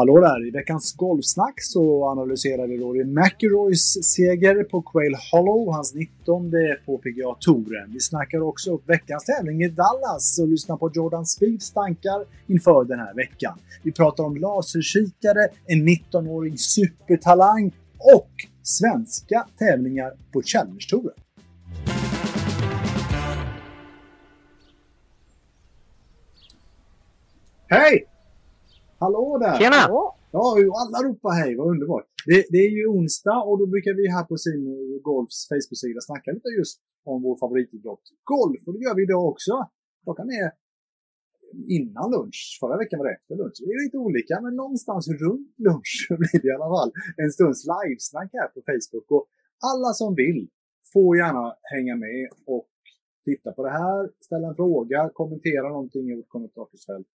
Hallå där! I veckans golfsnack så analyserar vi Rory McIlroys seger på Quail Hollow, hans 19 på PGA Touren. Vi snackar också upp veckans tävling i Dallas och lyssnar på Jordan Speeds tankar inför den här veckan. Vi pratar om laserkikare, en 19-årig supertalang och svenska tävlingar på Challenge-touren. Hej! Hallå där! Tjena! Ja, alla ropar hej, vad underbart. Det, det är ju onsdag och då brukar vi här på Simon Golfs Facebook-sida snacka lite just om vår favoritidrott, golf. Och det gör vi idag också. Klockan är innan lunch. Förra veckan var det efter lunch. Det är lite olika, men någonstans runt lunch blir det i alla fall en stunds livesnack här på Facebook. Och alla som vill får gärna hänga med och titta på det här, ställa en fråga, kommentera någonting i vårt kommentarsfält.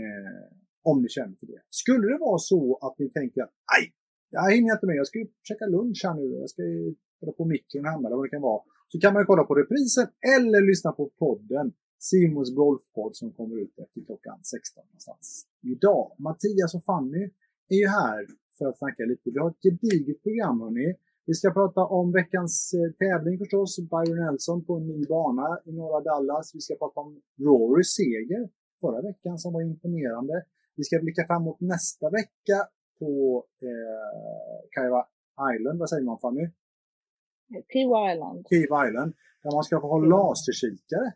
Eh, om ni känner för det. Skulle det vara så att ni tänker att nej, jag hinner inte med, jag ska ju käka lunch här nu, jag ska ju dra på mikron hemma eller vad det kan vara. Så kan man kolla på reprisen eller lyssna på podden, Simons Golfpodd som kommer ut efter klockan 16 någonstans. Idag, Mattias och Fanny är ju här för att snacka lite. Vi har ett gediget program hörni. Vi ska prata om veckans eh, tävling förstås, Byron Nelson på en ny bana i norra Dallas. Vi ska prata om Rorys seger förra veckan som var imponerande. Vi ska blicka framåt nästa vecka på eh, Kaiwa Island, vad säger man Fanny? Kiwa Island. Kiva Island, där man ska få ha laserkikare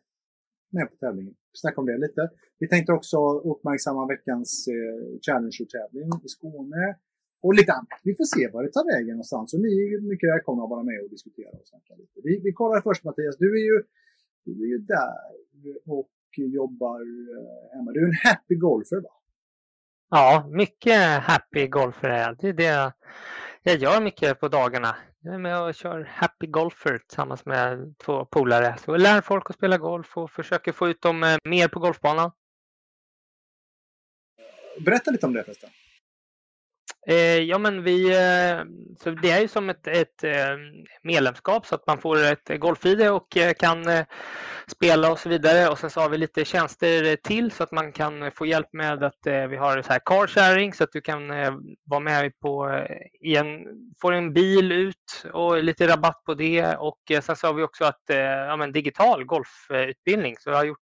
med på tävlingen. Snacka om det lite. Vi tänkte också uppmärksamma veckans eh, Challenger-tävling i Skåne och lite annat. Vi får se vad det tar vägen någonstans och ni är mycket välkomna att vara med och diskutera och snacka lite. Vi, vi kollar först Mattias, du är ju, du är ju där och jobbar eh, hemma. Du är en happy golfer va? Ja, mycket happy golfer är jag. Det är det jag gör mycket på dagarna. Jag är med och kör happy golfer tillsammans med två polare. Så jag lär folk att spela golf och försöker få ut dem eh, mer på golfbanan. Berätta lite om det förresten. Eh, ja, men vi, eh, så det är ju som ett, ett eh, medlemskap så att man får ett eh, golf-ID och eh, kan eh, spela och så vidare. Och sen så har vi lite tjänster till så att man kan få hjälp med att eh, vi har så här car sharing så att du kan eh, vara med på eh, i en, får en bil ut och lite rabatt på det. Och eh, sen så har vi också att, eh, ja, men digital golfutbildning. Så jag har gjort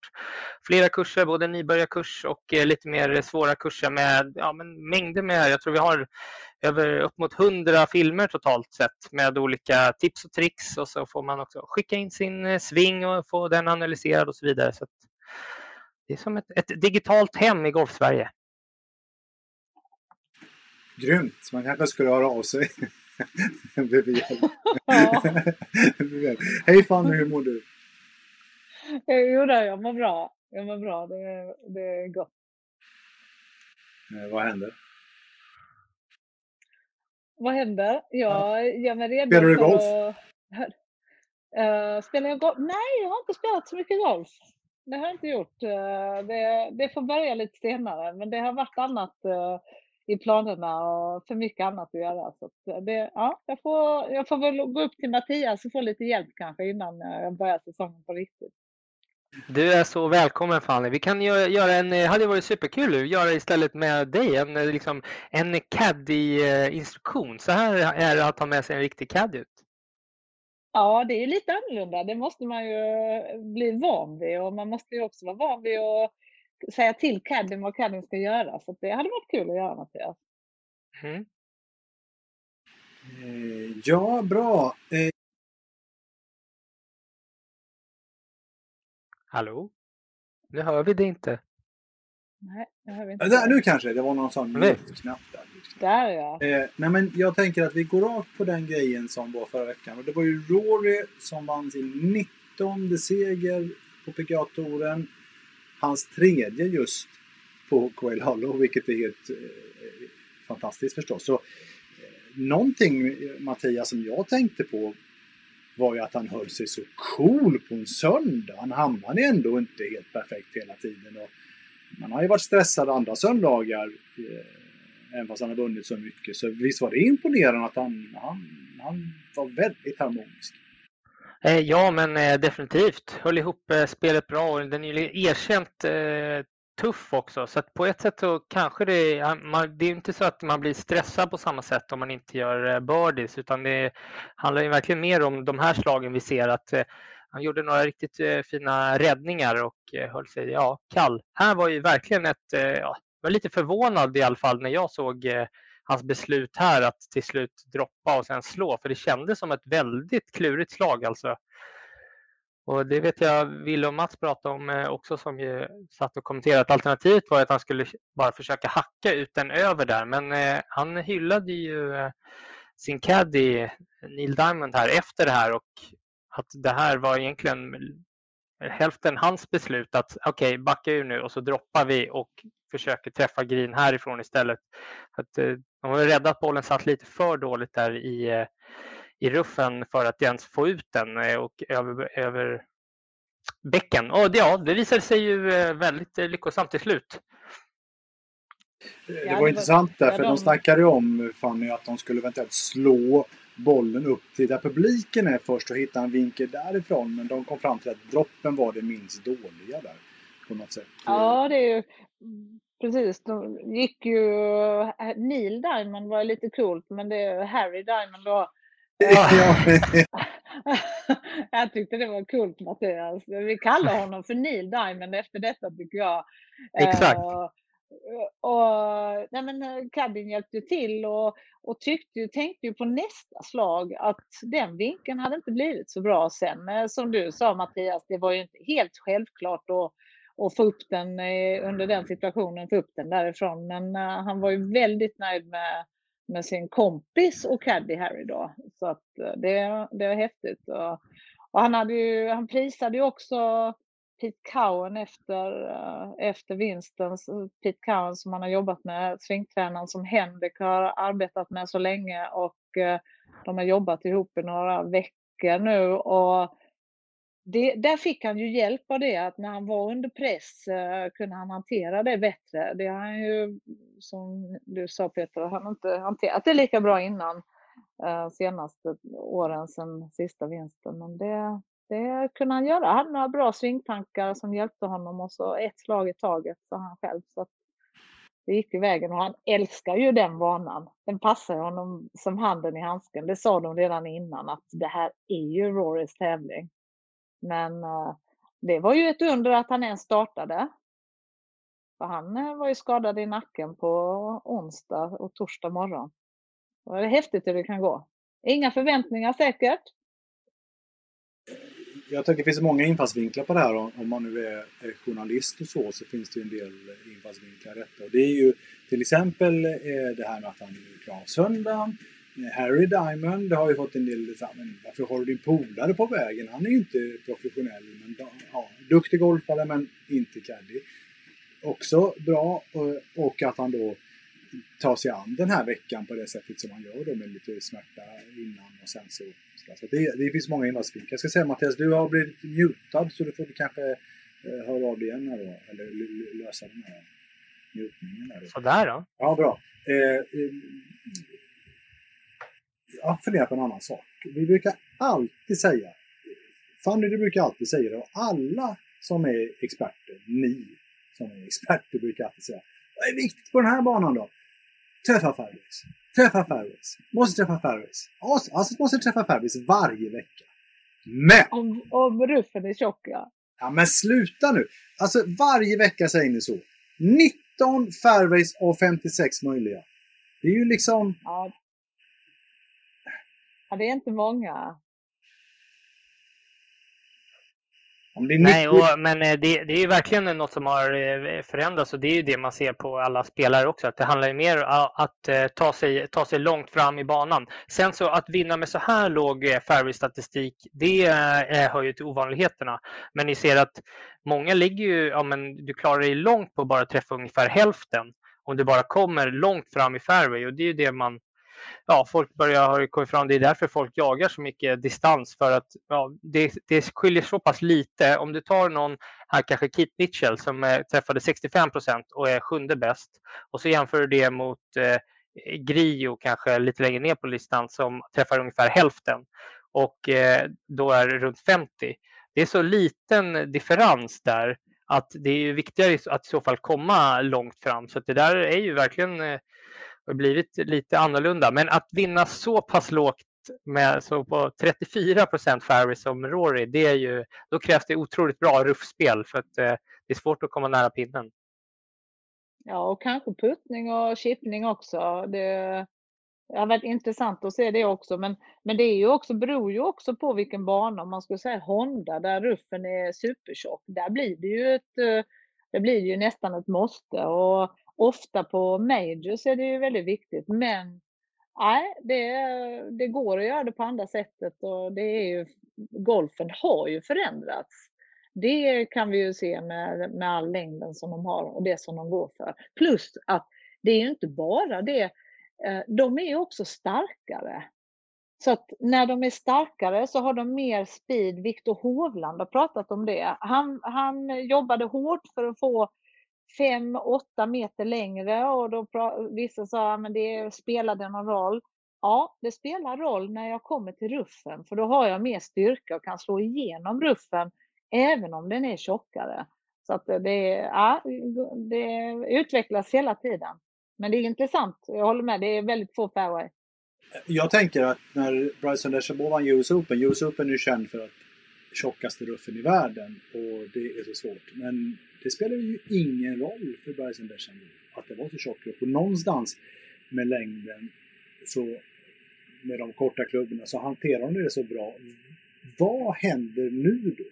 flera kurser, både nybörjarkurs och eh, lite mer svåra kurser med ja, men mängder med, jag tror vi har över upp mot 100 filmer totalt sett med olika tips och tricks och så får man också skicka in sin eh, sving och få den analyserad och så vidare. Så att det är som ett, ett digitalt hem i Golfsverige. Grymt! Man kanske skulle höra av sig. Hej Fanny, hur mår du? Jo, då, jag mår bra. Jag mår bra. Det, det är gott. Eh, vad händer? Vad händer? Jag gör mig redo Spelar du golf? Att... Eh, spelar jag golf? Nej, jag har inte spelat så mycket golf. Det har jag inte gjort. Eh, det, det får börja lite senare, men det har varit annat eh, i planerna och för mycket annat att göra. Så att eh, det, ja, jag, får, jag får väl gå upp till Mattias och få lite hjälp kanske innan eh, jag börjar säsongen på riktigt. Du är så välkommen Fanny. Vi kan göra, göra en, eh, hade varit superkul att göra istället med dig en, eh, liksom, en caddy-instruktion. Så här är det att ta med sig en riktig caddy ut. Ja, det är lite annorlunda. Det måste man ju bli van vid och man måste ju också vara van vid att säga till caddien vad caddien ska göra. Så det hade varit kul att göra Mattias. Mm. Eh, ja, bra. Hallå? Nu hör vi det inte. Nej, jag hör inte. Äh, där, nu kanske, det var någon sån knapp där. Där ja. Eh, nej men jag tänker att vi går rakt på den grejen som var förra veckan. Och det var ju Rory som vann sin 19 seger på PGA-touren. Hans tredje just på Quail Hollow, vilket är helt eh, fantastiskt förstås. Så, eh, någonting, eh, Mattias, som jag tänkte på var ju att han höll sig så cool på en söndag. Han hamnade ändå inte helt perfekt hela tiden. Och man har ju varit stressad andra söndagar. Eh, Även fast han har vunnit så mycket. Så visst var det imponerande att han, han, han var väldigt harmonisk. Eh, ja, men eh, definitivt. Höll ihop eh, spelet bra och den är ju erkänt tuff också. Så att på ett sätt så kanske det är, man, det är inte så att man blir stressad på samma sätt om man inte gör eh, birdies utan det handlar ju verkligen mer om de här slagen vi ser att eh, han gjorde några riktigt eh, fina räddningar och eh, höll sig ja, kall. Här var ju verkligen ett, eh, ja, jag var lite förvånad i alla fall när jag såg eh, hans beslut här att till slut droppa och sen slå för det kändes som ett väldigt klurigt slag alltså. Och det vet jag Wille och Mats pratade om eh, också som ju satt och kommenterade att alternativet var att han skulle bara försöka hacka ut den över där men eh, han hyllade ju eh, sin caddy Neil Diamond här efter det här och att det här var egentligen hälften hans beslut att okej, okay, backa ur nu och så droppar vi och försöker träffa green härifrån istället. Att, eh, de var rädda att bollen satt lite för dåligt där i, eh, i ruffen för att ens få ut den eh, och över, över bäcken. Och det, ja, det visade sig ju eh, väldigt eh, lyckosamt till slut. Det var intressant där, för de de- snackade ju om Fanny att de skulle eventuellt slå bollen upp till där publiken är först och hitta en vinkel därifrån. Men de kom fram till att droppen var det minst dåliga där. På något sätt. Ja, det är ju precis. De gick ju... Neil Diamond var lite coolt, men det är Harry Diamond då. Ja, jag tyckte det var coolt Mattias. Vi kallar honom för Neil Diamond efter detta tycker jag. Exakt. Eh, och, nej men eh, Caddyn hjälpte till och, och tyckte ju, tänkte ju på nästa slag att den vinkeln hade inte blivit så bra sen. Eh, Som du sa Mattias, det var ju inte helt självklart att, att få upp den under den situationen, få upp den därifrån. Men han var ju väldigt nöjd med, med sin kompis och caddy Harry då. Så att eh, det, det var häftigt. Och, och han, hade ju, han prisade ju också Pete Cowan efter, eh, efter vinsten. Pete Cowan som han har jobbat med, swingtränaren som Henrik har arbetat med så länge och eh, de har jobbat ihop i några veckor nu. Och det, där fick han ju hjälp av det, att när han var under press uh, kunde han hantera det bättre. Det har han ju, som du sa Peter, han har inte hanterat det lika bra innan uh, senaste åren sedan sista vinsten. Men det, det kunde han göra. Han hade några bra svingtankar som hjälpte honom och så ett slag i taget sa han själv. Så att det gick i vägen och han älskar ju den vanan. Den passar honom som handen i handsken. Det sa de redan innan att det här är ju Rorys tävling. Men eh, det var ju ett under att han ens startade. För han eh, var ju skadad i nacken på onsdag och torsdag morgon. Det är häftigt hur det kan gå. Inga förväntningar säkert. jag tycker det finns många infallsvinklar på det här. Om man nu är, journalist och så, så finns det ju en del infallsvinklar i detta. Och det är ju till exempel eh, det här med att han är klar söndagen. Eh, Harry Diamond har ju fått en del, här, men varför har du din polare på vägen? Han är ju inte professionell, men ja, duktig golfare men inte caddy. Också bra och, och att han då tar sig an den här veckan på det sättet som han gör då med lite smärta innan och sen så. så det, det finns många infallsvinklar. Jag ska säga Mattias, du har blivit mutad så du får kanske eh, höra av dig igen här då, eller lösa den här mutningen. Då. Sådär då. Ja, bra. Eh, eh, jag funderar på en annan sak. Vi brukar alltid säga, Fanny du brukar alltid säga det, och alla som är experter, ni som är experter brukar alltid säga, vad är viktigt på den här banan då? Träffa fairways. Träffa fairways. Måste träffa fairways. Alltså måste träffa fairways varje vecka. Men! Om, om ruffen är tjock ja. Ja, men sluta nu! Alltså varje vecka säger ni så. 19 fairways av 56 möjliga. Det är ju liksom... Ja. Ja, det är inte många. Nej, och, men eh, det, det är ju verkligen något som har eh, förändrats och det är ju det man ser på alla spelare också. Att det handlar ju mer om att eh, ta sig, ta sig långt fram i banan. Sen så att vinna med så här låg fairway-statistik, det hör ju till ovanligheterna. Men ni ser att många ligger ju, ja men du klarar dig långt på att bara träffa ungefär hälften. Om du bara kommer långt fram i fairway och det är ju det man ja, folk börjar ha kommit fram. Det är därför folk jagar så mycket distans för att ja, det, det skiljer så pass lite. Om du tar någon här, kanske Keith Mitchell som eh, träffade 65 procent och är sjunde bäst och så jämför du det mot eh, Grio kanske lite längre ner på listan som träffar ungefär hälften och eh, då är det runt 50. Det är så liten differens där att det är viktigare att i så fall komma långt fram. Så att det där är ju verkligen eh, har blivit lite annorlunda. Men att vinna så pass lågt med så på 34 procent fairway som Rory, det är ju, då krävs det otroligt bra ruffspel för att eh, det är svårt att komma nära pinnen. Ja, och kanske puttning och chippning också. Det, det har varit intressant att se det också. Men, men det är ju också, beror ju också på vilken bana. Om man skulle säga Honda där ruffen är supertjock, där blir det ju ett, eh, det blir ju nästan ett måste. Och ofta på majors är det ju väldigt viktigt. Men nej, det, det går att göra det på andra sättet och det är ju, golfen har ju förändrats. Det kan vi ju se med, med all längden som de har och det som de går för. Plus att det är ju inte bara det, eh, de är ju också starkare. Så att när de är starkare så har de mer speed. Viktor Hovland har pratat om det. Han, han jobbade hårt för att få 5-8 meter längre och då vissa sa att det spelade någon roll. Ja, det spelar roll när jag kommer till ruffen för då har jag mer styrka och kan slå igenom ruffen även om den är tjockare. Så att det, ja, det utvecklas hela tiden. Men det är intressant. Jag håller med. Det är väldigt få fairway. Jag tänker att när Bryson DeChambeau vann US Open, US Open är ju känd för att tjockaste ruffen i världen och det är så svårt. Men det spelar ju ingen roll för Bryson DeChambeau att det var så tjock ruff. Och någonstans med längden, så med de korta klubborna, så hanterar de det så bra. Vad händer nu då?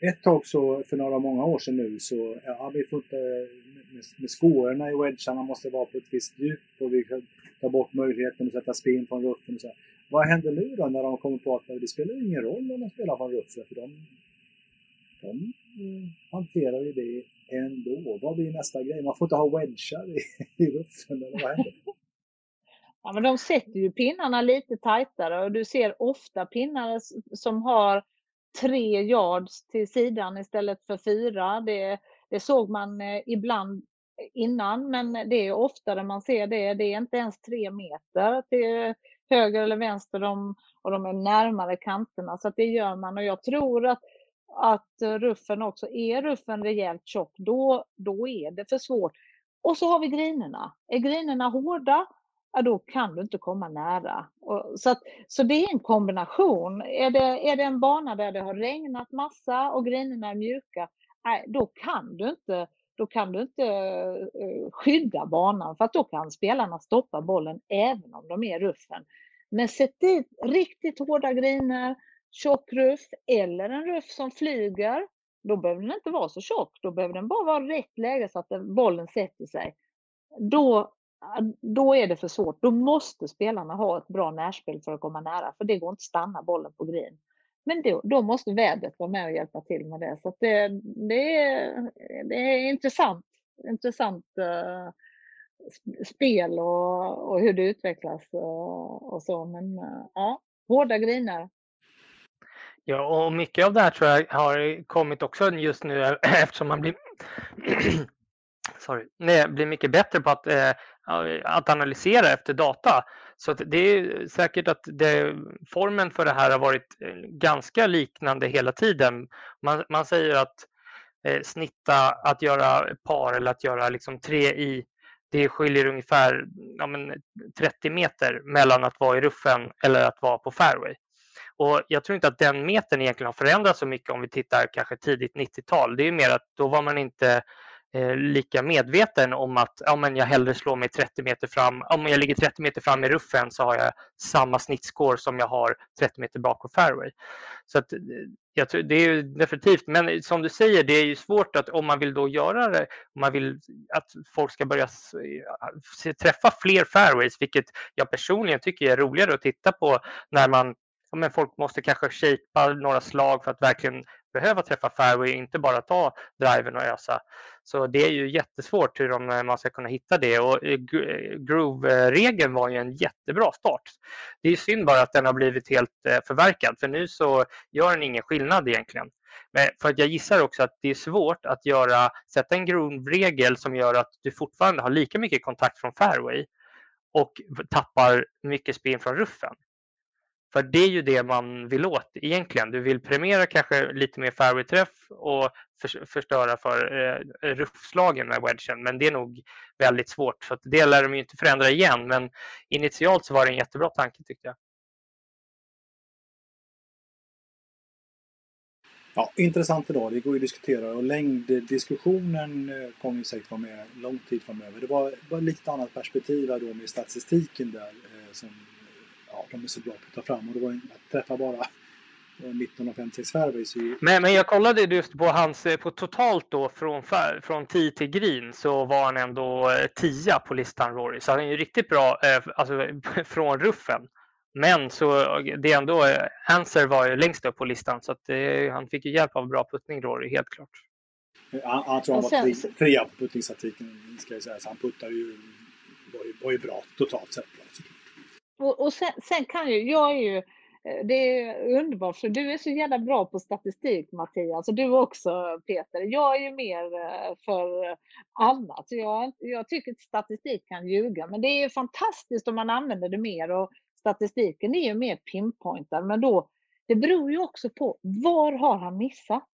Ett tag så, för några många år sedan nu, så ja, vi får inte med, med skårorna i wedgarna måste vara på ett visst djup och vi kan ta bort möjligheten att sätta spin från ruffen och så. här. Vad händer nu då när de kommer på att det spelar ingen roll om de spelar från ruffen för de, de eh, hanterar ju det ändå. Vad blir nästa grej? Man får inte ha wedgar i, i ruffen eller vad händer? Ja, men de sätter ju pinnarna lite tajtare och du ser ofta pinnar som har tre yards till sidan istället för fyra. Det, det såg man eh, ibland eh, innan, men det är oftare man ser det. Det är inte ens tre meter till höger eller vänster de, och de är närmare kanterna. Så att det gör man och jag tror att, att ruffen också, är ruffen rejält tjock, då, då är det för svårt. Och så har vi grinerna. Är grinerna hårda, ja, då kan du inte komma nära. Och, så, att, så det är en kombination. Är det, är det en bana där det har regnat massa och grinerna är mjuka, nej, då kan du inte då kan du inte eh, skydda banan för att då kan spelarna stoppa bollen även om de är i ruffen. Men sätt dit riktigt hårda griner, tjock ruff eller en ruff som flyger. Då behöver den inte vara så tjock, då behöver den bara vara rätt läge så att bollen sätter sig. Då, då är det för svårt. Då måste spelarna ha ett bra närspel för att komma nära, för det går inte att stanna bollen på green. Men då, då måste vädret vara med och hjälpa till med det. Så att det, det, är, det är intressant, intressant uh, spel och, och hur det utvecklas och, och så. Men uh, ja, hårda grinar. Ja, och mycket av det här tror jag har kommit också just nu eftersom man blir sorry, nej, blir mycket bättre på att, eh, att analysera efter data. Så att det är säkert att det, formen för det här har varit eh, ganska liknande hela tiden. Man, man säger att eh, snitta att göra par eller att göra liksom tre i det skiljer ungefär ja, men 30 meter mellan att vara i ruffen eller att vara på fairway. Och jag tror inte att den metern egentligen har förändrats så mycket om vi tittar kanske tidigt 90-tal. Det är mer att då var man inte Eh, lika medveten om att ja, men jag hellre slår mig 30 meter fram. Om jag ligger 30 meter fram i ruffen så har jag samma snittscore som jag har 30 meter bak på fairway. Så att, eh, jag tror, det är ju definitivt, men som du säger, det är ju svårt att om man vill då göra det, om man vill att folk ska börja eh, träffa fler fairways, vilket jag personligen tycker är roligare att titta på när man men folk måste kanske shapea några slag för att verkligen behöva träffa fairway, inte bara ta driven och ösa. Så det är ju jättesvårt hur de, eh, man ska kunna hitta det och eh, groove-regeln eh, var ju en jättebra start. Det är synd bara att den har blivit helt förverkad för nu så gör den ingen skillnad egentligen. Men för att jag gissar också att det är svårt att göra, sätta en groove-regel som gör att du fortfarande har lika mycket kontakt från fairway och tappar mycket spin från ruffen. För det är ju det man vill åt egentligen. Du vill premiera kanske lite mer fairway-träff och förstöra för eh, ruffslagen med wedgen. Men det är nog väldigt svårt. Så det lär de ju inte förändra igen. Men initialt så var det en jättebra tanke tyckte jag. Ja, intressant idag. Det går ju att diskutera och längddiskussionen eh, kommer ju säkert vara med lång tid framöver. Det var, var lite annat perspektiv då med statistiken där eh, som ja, de är så bra på att ta fram. Och det var jag träffade bara 19 av 56 fairways. Men, men jag kollade just på hans, eh, på totalt då från, från 10 till green så var han ändå 10 eh, på listan Rory. Så han är ju riktigt bra eh, alltså, från ruffen. Men så det är ändå, Answer var ju längst upp på listan så att det, han fick ju hjälp av bra puttning Rory, helt klart. Han, han tror han var sen, trea på puttningsstatistiken ska jag säga, så han puttar ju, var ju, var ju bra totalt sett. Bra, och, och sen, sen, kan ju, jag är ju, eh, det är underbart för du är så jävla bra på statistik Mattias och du också Peter. Jag är ju mer eh, för eh, annat. Jag, jag tycker att statistik kan ljuga men det är fantastiskt om man använder det mer och statistiken är ju mer pinpointad men då det beror ju också på var har han missat?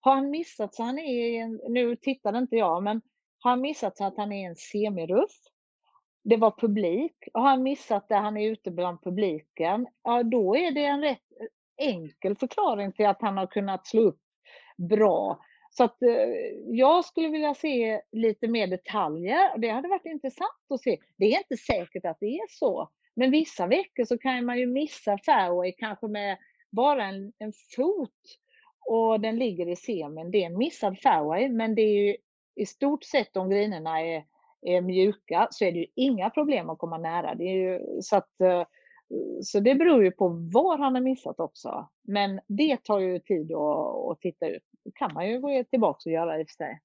Har han missat så han är i en, nu tittade inte jag, men har han missat så att han är en semiruff? Det var publik. Har han missat det, han är ute bland publiken, ja då är det en rätt eh, enkel förklaring till att han har kunnat slå upp bra. Så att eh, jag skulle vilja se lite mer detaljer. Det hade varit intressant att se. Det är inte säkert att det är så. Men vissa veckor så kan man ju missa fairway kanske med bara en, en fot och den ligger i semin. Det är en missad fairway men det är ju i stort sett om grinerna är är mjuka så är det ju inga problem att komma nära. Det är ju, så, att, eh, så det beror ju på var han har missat också. Men det tar ju tid att, att titta ut. Det kan man ju gå tillbaka och göra i och för sig.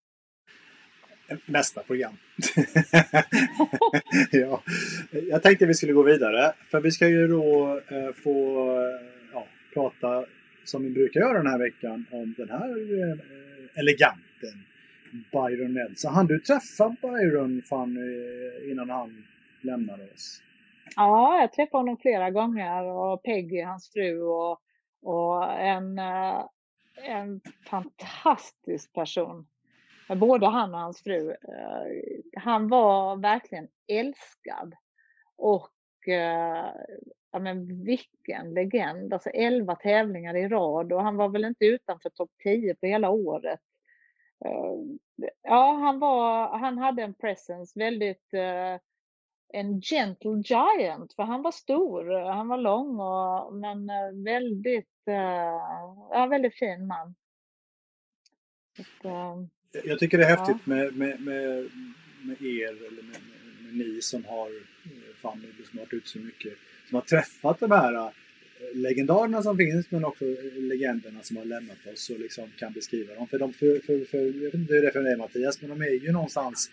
Nästa program. ja. Jag tänkte vi skulle gå vidare. För vi ska ju då eh, få eh, ja, prata som vi brukar göra den här veckan om den här eh, eleganten Byron Nelson. Han du träffa Byron fan, eh, innan han lämnade oss? Ja, jag träffade honom flera gånger och Peggy, hans fru och, och en, eh, en fantastisk person. Både han och hans fru. Eh, han var verkligen älskad. Och ja men vilken legend. Alltså 11 tävlingar i rad och han var väl inte utanför topp 10 på hela året. Eh, ja, han, var, han hade en presence, väldigt uh, en gentle giant, för han var stor, han var lång och, men uh, väldigt, ja, väldigt fin man. Så, jag tycker det är häftigt ja. med, med, med, med, er, eller med, med, ni som har fan, som har varit ute så mycket, som har träffat de här legendarerna som finns men också legenderna som har lämnat oss och liksom kan beskriva dem. För, de, för, för, för, jag vet inte hur det är för dig Mattias, men de är ju någonstans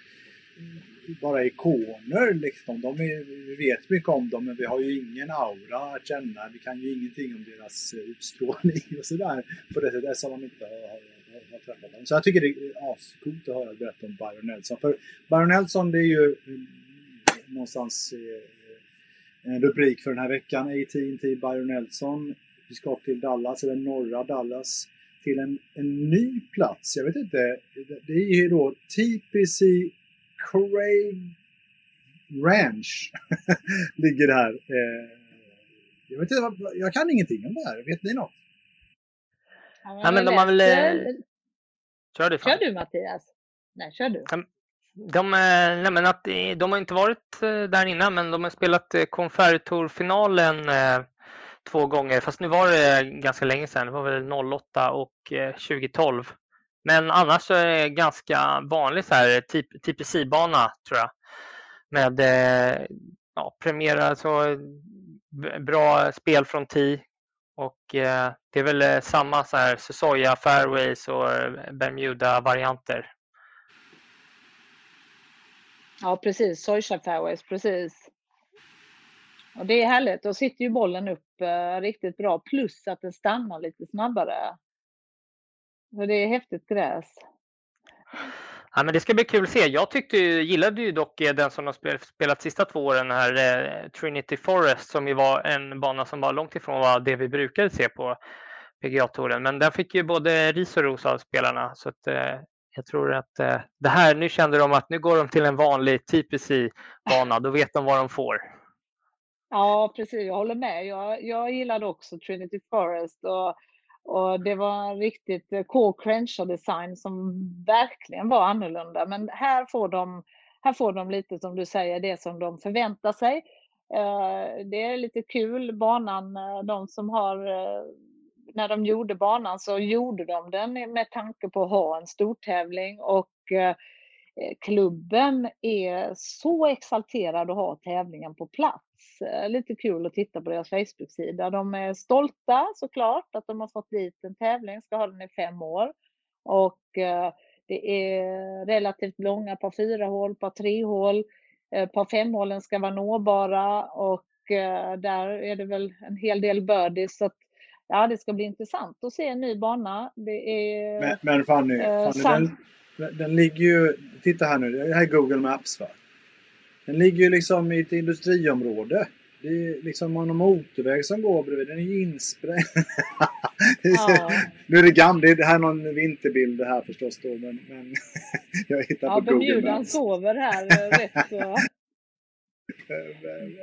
bara ikoner. Liksom. De är, vi vet mycket om dem men vi har ju ingen aura att känna. Vi kan ju ingenting om deras utstrålning och sådär. På det sättet som de inte har, har, har, träffat dem. Så jag tycker det är ascoolt att höra berätta om Byron Nelson. För Byron Nelson det är ju någonstans eh, en rubrik för den här veckan. AT&T Byron Nelson. Vi ska till Dallas, eller norra Dallas, till en, en ny plats. Jag vet inte. Det är ju då TPC Craig Ranch. ligger där. Eh, jag, vet inte, jag kan ingenting om det här. Vet ni något? Ja, men de har väl... Eh, kör du, kör du Mattias. Nej, kör du. De, eh, nej men att, eh, de har inte varit eh, där innan men de har spelat Confertour-finalen två gånger, fast nu var det ganska länge sedan. Det var väl 08 och 2012. Men annars så är det ganska vanlig så här typ, TPC-bana tror jag. Med ja, premiera, alltså bra spel från TI och eh, det är väl samma så här Susoya fairways och Bermuda-varianter. Ja, precis. Soysha fairways, precis. Och det är härligt. Då sitter ju bollen upp eh, riktigt bra, plus att den stannar lite snabbare. Så det är häftigt gräs. Ja, men det ska bli kul att se. Jag tyckte, gillade ju dock eh, den som de spelat, spelat sista två åren, här eh, Trinity Forest, som ju var en bana som var långt ifrån vad det vi brukade se på PGA-touren. Men den fick ju både ris och ros av spelarna. Så att, eh, jag tror att eh, det här, nu kände de att nu går de till en vanlig TPC-bana. Då vet de vad de får. Ja, precis. Jag håller med. Jag, jag gillade också Trinity Forest. Och och det var en riktigt eh, Core crencher design som verkligen var annorlunda. Men här får, de, här får de lite, som du säger, det som de förväntar sig. Eh, det är lite kul, banan, eh, de som har eh, när de gjorde banan så gjorde de den med tanke på att ha en stortävling och eh, klubben är så exalterad att ha tävlingen på plats. Eh, lite kul att titta på deras Facebook-sida. De är stolta såklart att de har fått dit en tävling, ska ha den i fem år. Och eh, det är relativt långa par fyra hål, par tre hål. Par fem hålen ska vara nåbara och där är det väl en hel del birdies. Så att, ja, det ska bli intressant att se en ny bana. Det är, men, men Fanny, Fanny den, den ligger ju... Titta här nu, det här är Google Maps va? Den ligger ju liksom i ett industriområde. Det är liksom någon motorväg som går bredvid. Den är ju insprängd. Ja. nu är det gammalt. Det här är någon vinterbild det här förstås då. Men, men jag hittar ja, på Google Bermudan sover här eh, rätt så.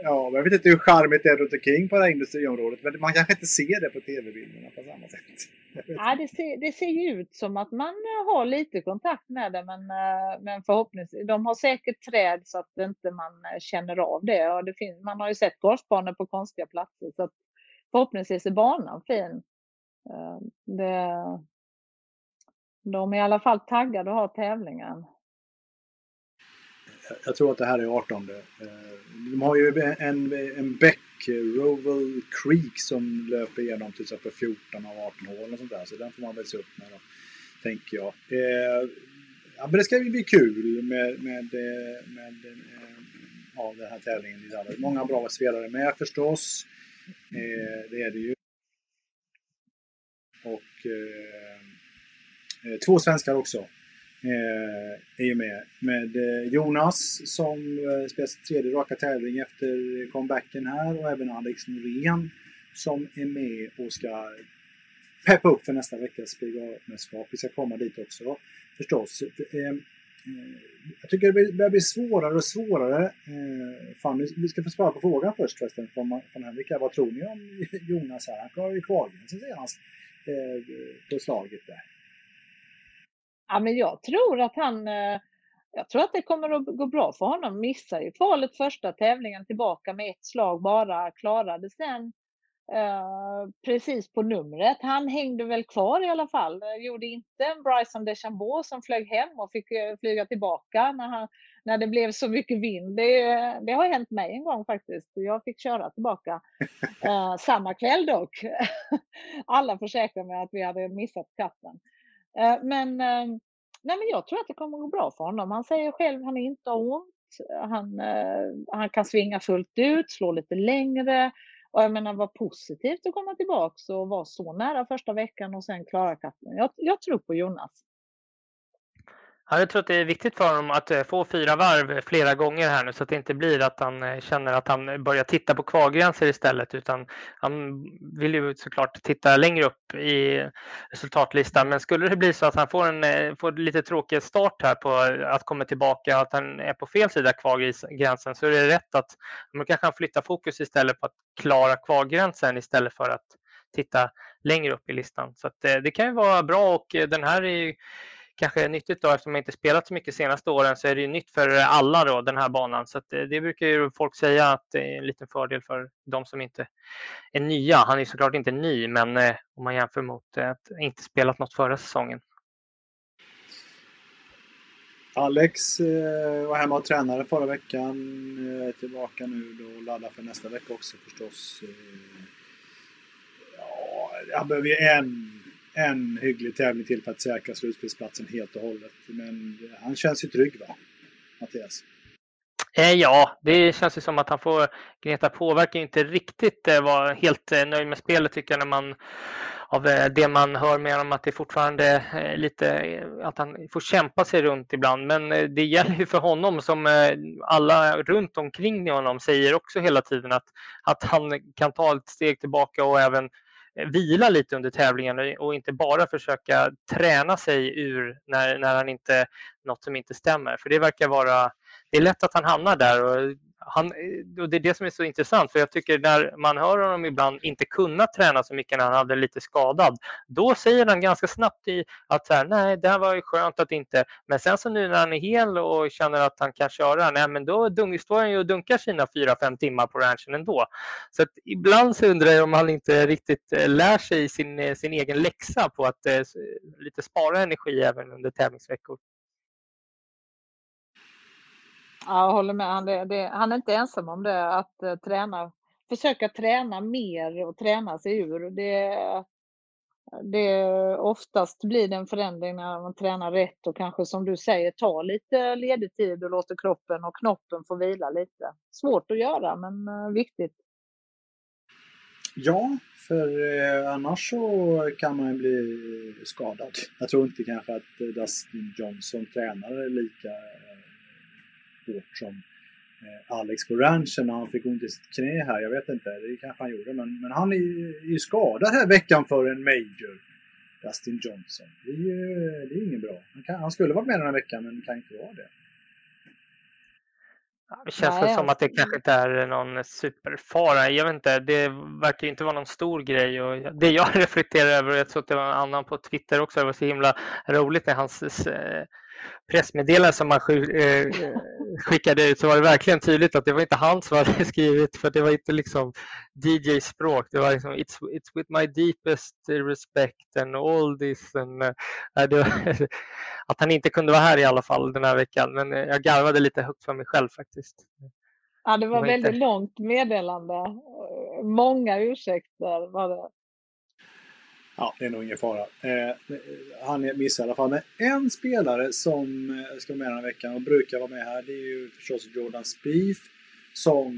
Ja, jag vet inte hur charmigt det är runt omkring på det här industriområdet. Men man kanske inte ser det på tv-bilderna på samma sätt. Ja, det, ser, det ser ju ut som att man eh, har lite kontakt med det, men, eh, men förhoppningsvis. De har säkert träd så att inte man eh, känner av det. Och det finns, man har ju sett golfbanor på konstiga platser, så förhoppningsvis är banan fin. Det, de är i alla fall taggade att ha tävlingen. Jag tror att det här är 18. Eh, de har ju en, en bäck Roval Creek som löper igenom till exempel 14 av 18 hål och sånt där. Så den får man väl se upp med då, tänker jag. Eh, ja, men det ska bli kul med, med, eh, med, eh, med ja, den här tävlingen. Många bra spelare med förstås. Eh, det är det ju. Och eh två svenskar också Eh, är ju med. Med eh, Jonas som eh, spelar sin tredje raka tävling efter comebacken här och även Alex Norén som är med och ska peppa upp för nästa veckas PGA-mästerskap. Vi ska komma dit också förstås. Jag tycker det börjar bli svårare och svårare. Fan, vi ska få svara på frågan först förresten från, från Henrik. Vad tror ni om Jonas här? Han klarar ju kvalgränsen senast på slaget där. Ja, men jag tror att han eh, jag tror att det kommer att gå bra för honom. Missar ju kvalet första tävlingen tillbaka med ett slag bara, klarade sen eh, precis på numret. Han hängde väl kvar i alla fall. Gjorde inte en Bryson DeChambeau som flög hem och fick eh, flyga tillbaka när, han, när det blev så mycket vind. Det, det har hänt mig en gång faktiskt. Jag fick köra tillbaka. Eh, samma kväll dock. Alla försäkrade mig att vi hade missat katten. Eh, men, eh, nej, men jag tror att det kommer att gå bra för honom. Han säger själv att han inte har ont. Han, eh, han kan svinga fullt ut, slå lite längre. Och jag menar vad positivt att komma tillbaka och vara så nära första veckan och sen klara katten. Jag, jag tror på Jonas. Ja, jag tror att det är viktigt för honom att eh, få fyra varv flera gånger här nu så att det inte blir att han eh, känner att han börjar titta på kvalgränser istället utan han vill ju såklart titta längre upp i resultatlistan. Men skulle det bli så att han får en eh, får lite tråkig start här på att komma tillbaka att han är på fel sida kvalgränsen så är det rätt att man kanske kan flytta fokus istället på att klara kvalgränsen istället för att titta längre upp i listan. Så att det kan ju vara bra och den här är kanske är nyttigt då eftersom man inte spelat så mycket de senaste åren så är det ju nytt för alla då den här banan. Så det, eh, det brukar ju folk säga att det är en liten fördel för de som inte är nya. Han är såklart inte ny, men eh, om man jämför mot eh, att inte spelat något förra säsongen. Alex var hemma och tränade förra veckan. Jag är tillbaka nu då och laddar för nästa vecka också förstås. Ja, han behöver ju en, en hygglig tävling till för att säkra slutspelsplatsen helt och hållet. Men han känns ju trygg va, Mattias? Eh, ja, det känns ju som att han får gneta på. Verkar inte riktigt eh, vara helt eh, nöjd med spelet tycker jag när man av det man hör med honom att det fortfarande är lite att han får kämpa sig runt ibland. Men det gäller ju för honom som alla runt omkring honom säger också hela tiden att, att han kan ta ett steg tillbaka och även Eh, vila lite under tävlingen och inte bara försöka träna sig ur när, när han inte något som inte stämmer. För det verkar vara det är lätt att han hamnar där och, han, och det är det som är så intressant för jag tycker när man hör honom ibland inte kunna träna så mycket när han hade lite skadad, då säger han ganska snabbt i att så här, nej, det här var ju skönt att inte, men sen så nu när han är hel och känner att han kan köra, nej, men då står han ju och dunkar sina fyra, fem timmar på ranchen ändå. Så att ibland så undrar jag om han inte riktigt eh, lär sig sin, eh, sin egen läxa på att eh, lite spara energi även under tävlingsveckor. Ja, jag håller med. Han, det, det, han är inte ensam om det, att uh, träna, försöka träna mer och träna sig ur. Det, det oftast blir det en förändring när man tränar rätt och kanske som du säger tar lite ledig tid och låter kroppen och knoppen få vila lite. Svårt att göra men uh, viktigt. Ja, för eh, annars så kan man bli skadad. Jag tror inte kanske att Dustin Johnson tränar lika hårt som eh, Alex på ranchen när han fick ont i sitt knä här. Jag vet inte, det kanske han gjorde. Men, men han är ju skadad här veckan för en major. Dustin Johnson. Det är ju det är ingen bra. Han, kan, han skulle varit med den här veckan men kan inte vara det. Det känns väl som att det kanske inte är någon superfara. Jag vet inte, det verkar inte vara någon stor grej. Och det jag reflekterar över, och jag tror att det var en annan på Twitter också, det var så himla roligt när hans eh, pressmeddelande som man eh, skickade ut så var det verkligen tydligt att det var inte han som hade skrivit för det var inte liksom DJ-språk. Det var liksom it's, it's with my deepest respect and all this. And, uh, var, att han inte kunde vara här i alla fall den här veckan. Men jag garvade lite högt för mig själv faktiskt. Ja, det var, det var väldigt inte... långt meddelande. Många ursäkter var det. Ja, det är nog ingen fara. Eh, han missar i alla fall. Men en spelare som eh, ska vara med den här veckan och brukar vara med här, det är ju förstås Jordan Spieth som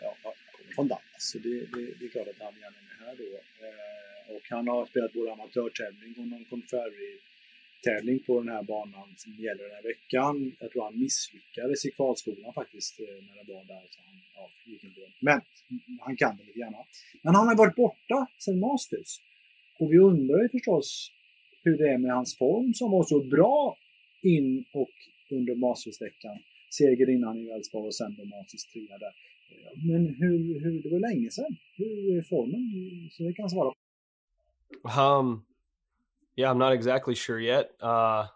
ja, kommer från Dallas. Så det, det, det, är klart att han gärna är med här då. Eh, och han har spelat både amatörtävling och någon Conferry-tävling på den här banan som gäller den här veckan. Jag tror han misslyckades i kvalskolan faktiskt eh, när det var där. Så han, ja, gick inte Men han kan det lite grann. Men han har varit borta sedan Masters. Och vi undrar ju förstås hur det är med hans form som var så bra in och under Mastersveckan. Seger innan i Elfsborg och sen då Masters 3 där. Men hur, hur, det var länge sedan. Hur är formen? Så det kan svara Um, yeah, I'm not exactly sure yet. Uh,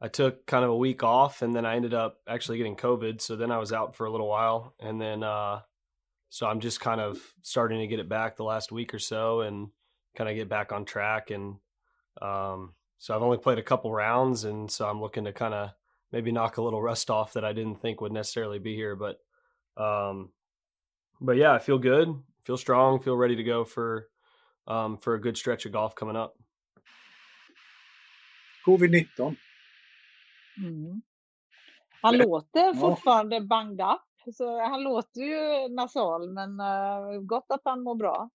I took kind of a week off and then I ended up actually getting COVID. So then I was out for a little while. And then, uh, so I'm just kind of starting to get it back the last week or so. And kind of get back on track. And um, so I've only played a couple rounds, and so I'm looking to kind of maybe knock a little rust off that I didn't think would necessarily be here. But um, but yeah, I feel good, feel strong, feel ready to go for um, for a good stretch of golf coming up. Covid-19. Mm. Han låter fortfarande banged up. Så han låter ju nasal, men uh, gott att han mår bra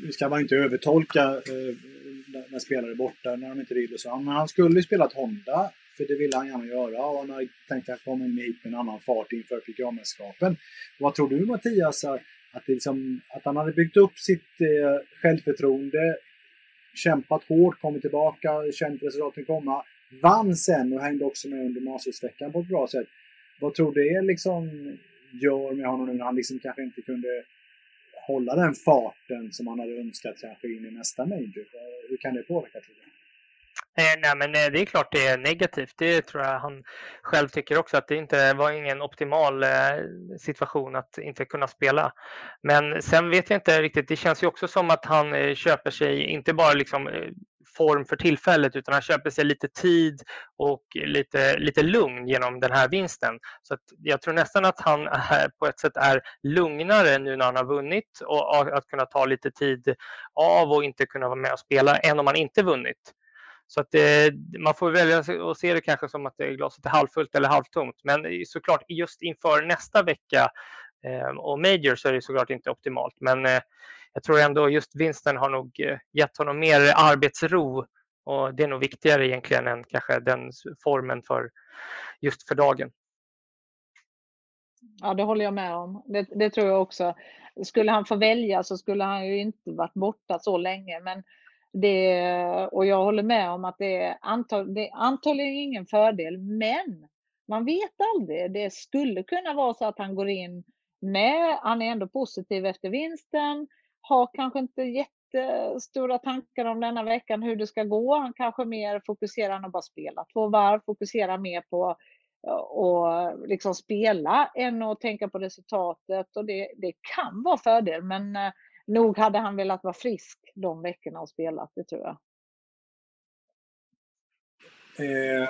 nu ska man inte övertolka eh, när spelare är borta, när de inte vill och så. Men han skulle ju spelat Honda, för det ville han gärna göra. Och han har tänkt att komma hit med en annan fart inför PGA-mästerskapen. Vad tror du Mattias, att, det liksom, att han hade byggt upp sitt eh, självförtroende, kämpat hårt, kommit tillbaka, känt resultaten komma, vann sen och hängde också med under Masters-veckan på ett bra sätt. Vad tror du det liksom gör med honom nu när han liksom kanske inte kunde hålla den farten som han hade önskat kanske in i nästa major? Hur kan det påverka tror du? Eh, nej, men eh, det är klart det är negativt. Det tror jag han själv tycker också, att det inte var ingen optimal eh, situation att inte kunna spela. Men sen vet jag inte riktigt, det känns ju också som att han köper sig, inte bara liksom form för tillfället utan han köper sig lite tid och lite, lite lugn genom den här vinsten. Så jag tror nästan att han på ett sätt är lugnare nu när han har vunnit och att kunna ta lite tid av och inte kunna vara med och spela än om han inte vunnit. Så att det, man får välja att se det kanske som att det glaset är halvfullt eller halvtomt. Men såklart just inför nästa vecka eh, och Major så är det såklart inte optimalt. Men eh, jag tror ändå just vinsten har nog eh, gett honom mer arbetsro och det är nog viktigare egentligen än kanske den formen för just för dagen. Ja, det håller jag med om. Det, det, tror jag också. Skulle han få välja så skulle han ju inte varit borta så länge. Men det, och jag håller med om att det är, antag, det är antagligen ingen fördel, men man vet aldrig. Det skulle kunna vara så att han går in med, han är ändå positiv efter vinsten, har kanske inte jättestora tankar om denna veckan hur det ska gå. Han kanske mer fokuserar på att bara spela två varv, fokuserar mer på eh, och liksom spela än att tänka på resultatet och det, det kan vara fördel men eh, nog hade han velat vara frisk de veckorna och spelat, det tror jag. Eh,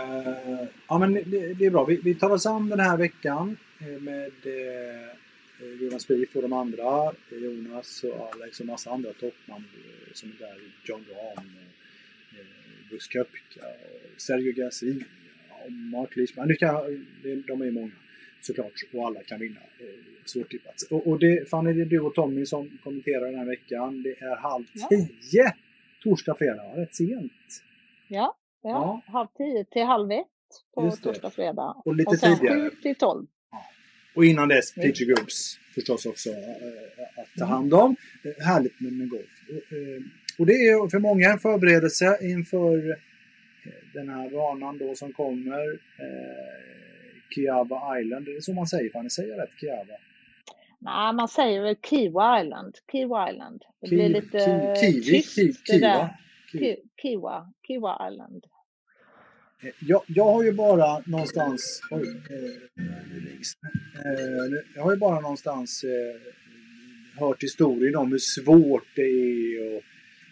ja men det, det, är bra. Vi, vi tar oss an den här veckan eh, med eh, Jonas Spieth och de andra, eh, Jonas och Alex och massa andra toppnamn eh, som är där. John Rahm, eh, Brooks Köpka, Sergio Garcia Mark Leishman. De är många såklart och alla kan vinna. Svårtippat. Och, och det, Fanny, det är du och Tommy som kommenterar den här veckan. Det är halv tio ja. torsdag, fredag. Rätt sent. Ja, ja, ja. halv tio till halv ett på torsdag, fredag. Och lite och sen tidigare. sju till tolv. Och innan dess Pitcher Groups förstås också äh, att ta mm. hand om. Mm. Härligt med, med golf. Och, äh, och, det är för många en förberedelse inför den här banan då som kommer. Kiava Island, är det så man säger? Fan, ni säger rätt? Kiava? Nej, man säger väl Kiwa Island. Kiwa Island. Det blir lite ki, kiwi, tyst ki, kiwa. Kiwa, Kiwa Island. Jag, jag har ju bara någonstans... Oj, eh, eh, jag har ju bara någonstans eh, hört historien om hur svårt det är och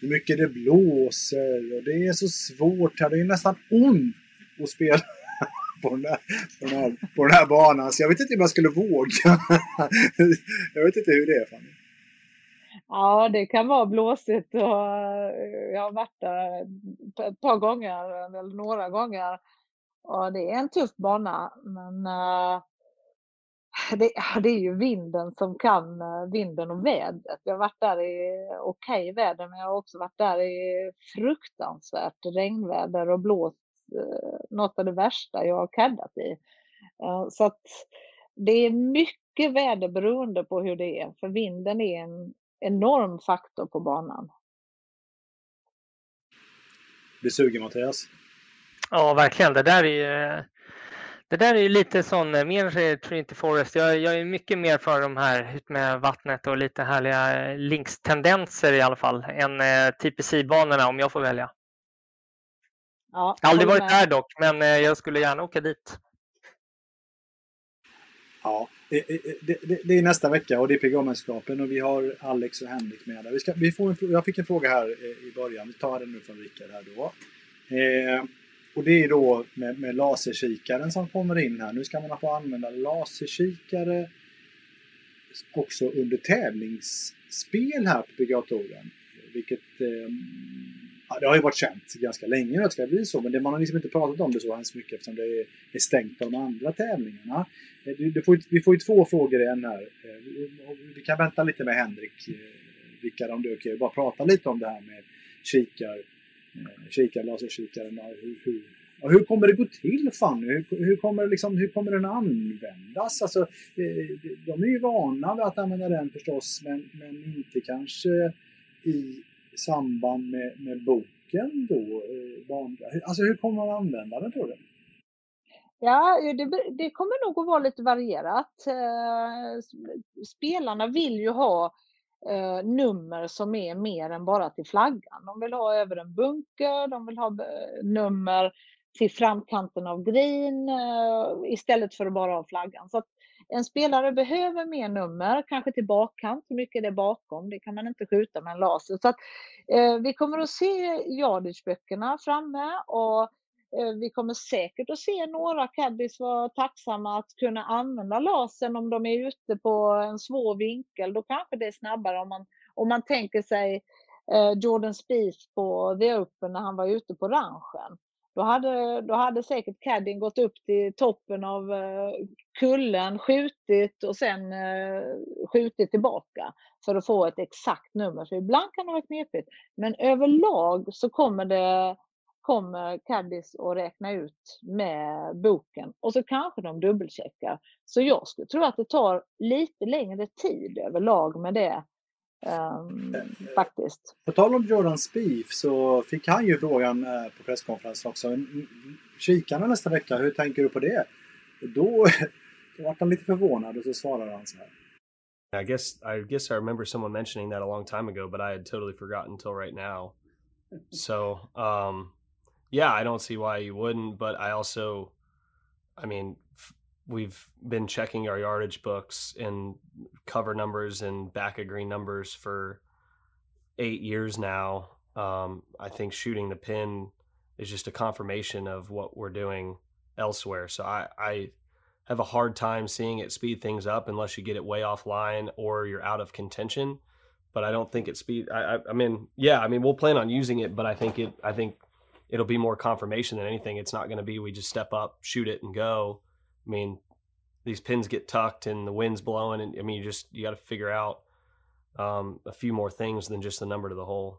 hur mycket det blåser och det är så svårt här. Det är nästan ont att spela på den, här, på, den här, på den här banan. Så jag vet inte om jag skulle våga. jag vet inte hur det är Fanny. Ja, det kan vara blåsigt och eh, jag har varit där ett par gånger, eller några gånger. Och det är en tuff bana, men eh, det, det, är ju vinden som kan eh, vinden och vädret. Jag har varit där i okej okay väder, men jag har också varit där i fruktansvärt regnväder och blåst något av det värsta jag har caddat i. Så att det är mycket väder beroende på hur det är, för vinden är en enorm faktor på banan. Blir sugen Mattias? Ja, verkligen. Det där är ju, det där är ju lite sån, mer Trinity Forest. Jag, jag är mycket mer för de här ut med vattnet och lite härliga linkstendenser i alla fall än eh, TPC-banorna om jag får välja. Ja, jag har aldrig varit där dock, men eh, jag skulle gärna åka dit. Ja, det, det, det är nästa vecka och det är PGA-mästerskapen och vi har Alex och Henrik med där. Vi ska, vi får en, jag fick en fråga här eh, i början, vi tar den nu från Rickard här då. Eh, och det är då med, med laserkikaren som kommer in här. Nu ska man få använda laserkikare också under tävlingsspel här på PGA-touren. Vilket eh, Ja, det har ju varit känt ganska länge att det ska bli så, men det, man har liksom inte pratat om det så hemskt mycket eftersom det är, är stängt på de andra tävlingarna. Eh, du, du får, vi får ju två frågor igen här. Eh, vi kan vänta lite med Henrik, eh, Rickard, om det är okej. Bara prata lite om det här med kikar, eh, kikar laserkikaren. Hur, hur, hur kommer det gå till Fanny? Hur, hur, kommer, liksom, hur kommer den användas? Alltså, de är ju vana vid att använda den förstås, men, men inte kanske i samband med, med boken då? Eh, alltså hur kommer man använda den tror du? Ja, det, det, kommer nog att vara lite varierat. Eh, spelarna vill ju ha eh, nummer som är mer än bara till flaggan. De vill ha över en bunker, de vill ha eh, nummer till framkanten av green istället för att bara ha flaggan. Så att en spelare behöver mer nummer, kanske till bakkant. Hur mycket det är bakom, det kan man inte skjuta med en laser. Så att, eh, vi kommer att se yardage-böckerna framme och eh, vi kommer säkert att se några caddies vara tacksamma att kunna använda lasern om de är ute på en svår vinkel. Då kanske det är snabbare om man, om man tänker sig eh, Jordan Spieth på The Open när han var ute på ranchen. Då hade, då hade säkert caddien gått upp till toppen av eh, kullen, skjutit och sen eh, skjutit tillbaka för att få ett exakt nummer. För ibland kan det vara knepigt. Men överlag så kommer det kommer caddies att räkna ut med boken och så kanske de dubbelcheckar. Så jag skulle tro att det tar lite längre tid överlag med det Um, faktiskt. På tal om Jordan Spieth så fick han ju frågan eh, på presskonferensen också. Kikarna nästa vecka, hur tänker du på det? Då, då var han lite förvånad och så svarade han så här. I guess I guess I remember someone mentioning that a long time ago, but I had totally forgotten until right now. So, um, yeah, I don't see why you wouldn't, but I also, I mean, we've been checking our yardage books and cover numbers and back of green numbers for eight years now. Um, I think shooting the pin is just a confirmation of what we're doing elsewhere. So I, I have a hard time seeing it speed things up unless you get it way offline or you're out of contention. But I don't think it speed. I, I, I mean, yeah, I mean, we'll plan on using it, but I think it. I think it'll be more confirmation than anything. It's not going to be we just step up, shoot it, and go. I mean, these pins get tucked and the wind's blowing, and I mean, you just you got to figure out um, a few more things than just the number to the hole.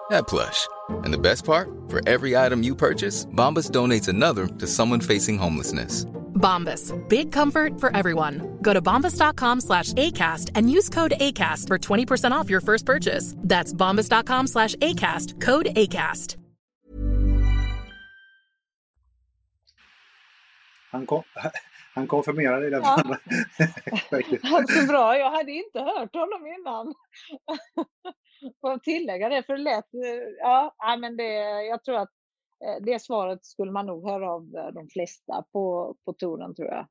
that plush. And the best part, for every item you purchase, Bombas donates another to someone facing homelessness. Bombas, big comfort for everyone. Go to bombas.com slash ACAST and use code ACAST for 20% off your first purchase. That's bombas.com slash ACAST, code ACAST. Han, kom, han konfirmerade det. Ja. alltså bra, jag hade inte hört honom innan. Får tillägga det, för det lät... eh, Ja, men det, jag tror att eh, det svaret skulle man nog höra av eh, de flesta på, på touren, tror jag.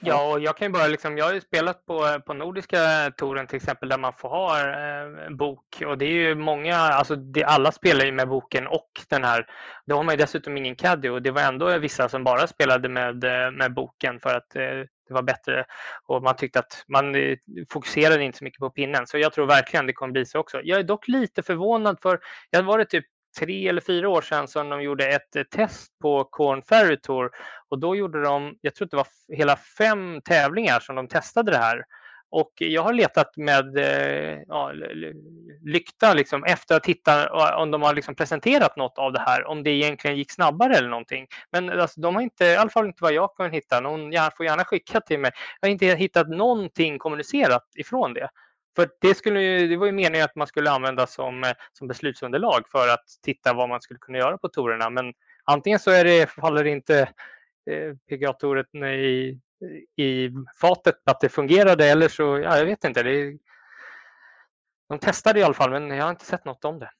Ja, och jag kan ju bara liksom, jag har ju spelat på, på Nordiska touren till exempel där man får ha eh, bok. Och det är ju många, alltså det, alla spelar ju med boken och den här, då har man ju dessutom ingen caddy och det var ändå vissa som bara spelade med, med boken för att eh, det var bättre och man tyckte att man eh, fokuserade inte så mycket på pinnen. Så jag tror verkligen det kommer bli så också. Jag är dock lite förvånad för, jag var det typ tre eller fyra år sedan som de gjorde ett eh, test på Corn Ferry Tour och då gjorde de, jag tror att det var hela fem tävlingar som de testade det här. Och jag har letat med eh, ja, lykta liksom, efter att hitta om de har liksom presenterat något av det här, om det egentligen gick snabbare eller någonting. Men alltså, de har inte, i alla fall inte vad jag kan hitta, någon får gärna skicka till mig. Jag har inte hittat någonting kommunicerat ifrån det. För det, skulle ju, det var ju meningen att man skulle använda som, eh, som beslutsunderlag för att titta vad man skulle kunna göra på torerna. Men antingen så är det, faller det inte eh, PGA-touren i, i fatet att det fungerade eller så, ja, jag vet inte. Det, de testade i alla fall men jag har inte sett något om det.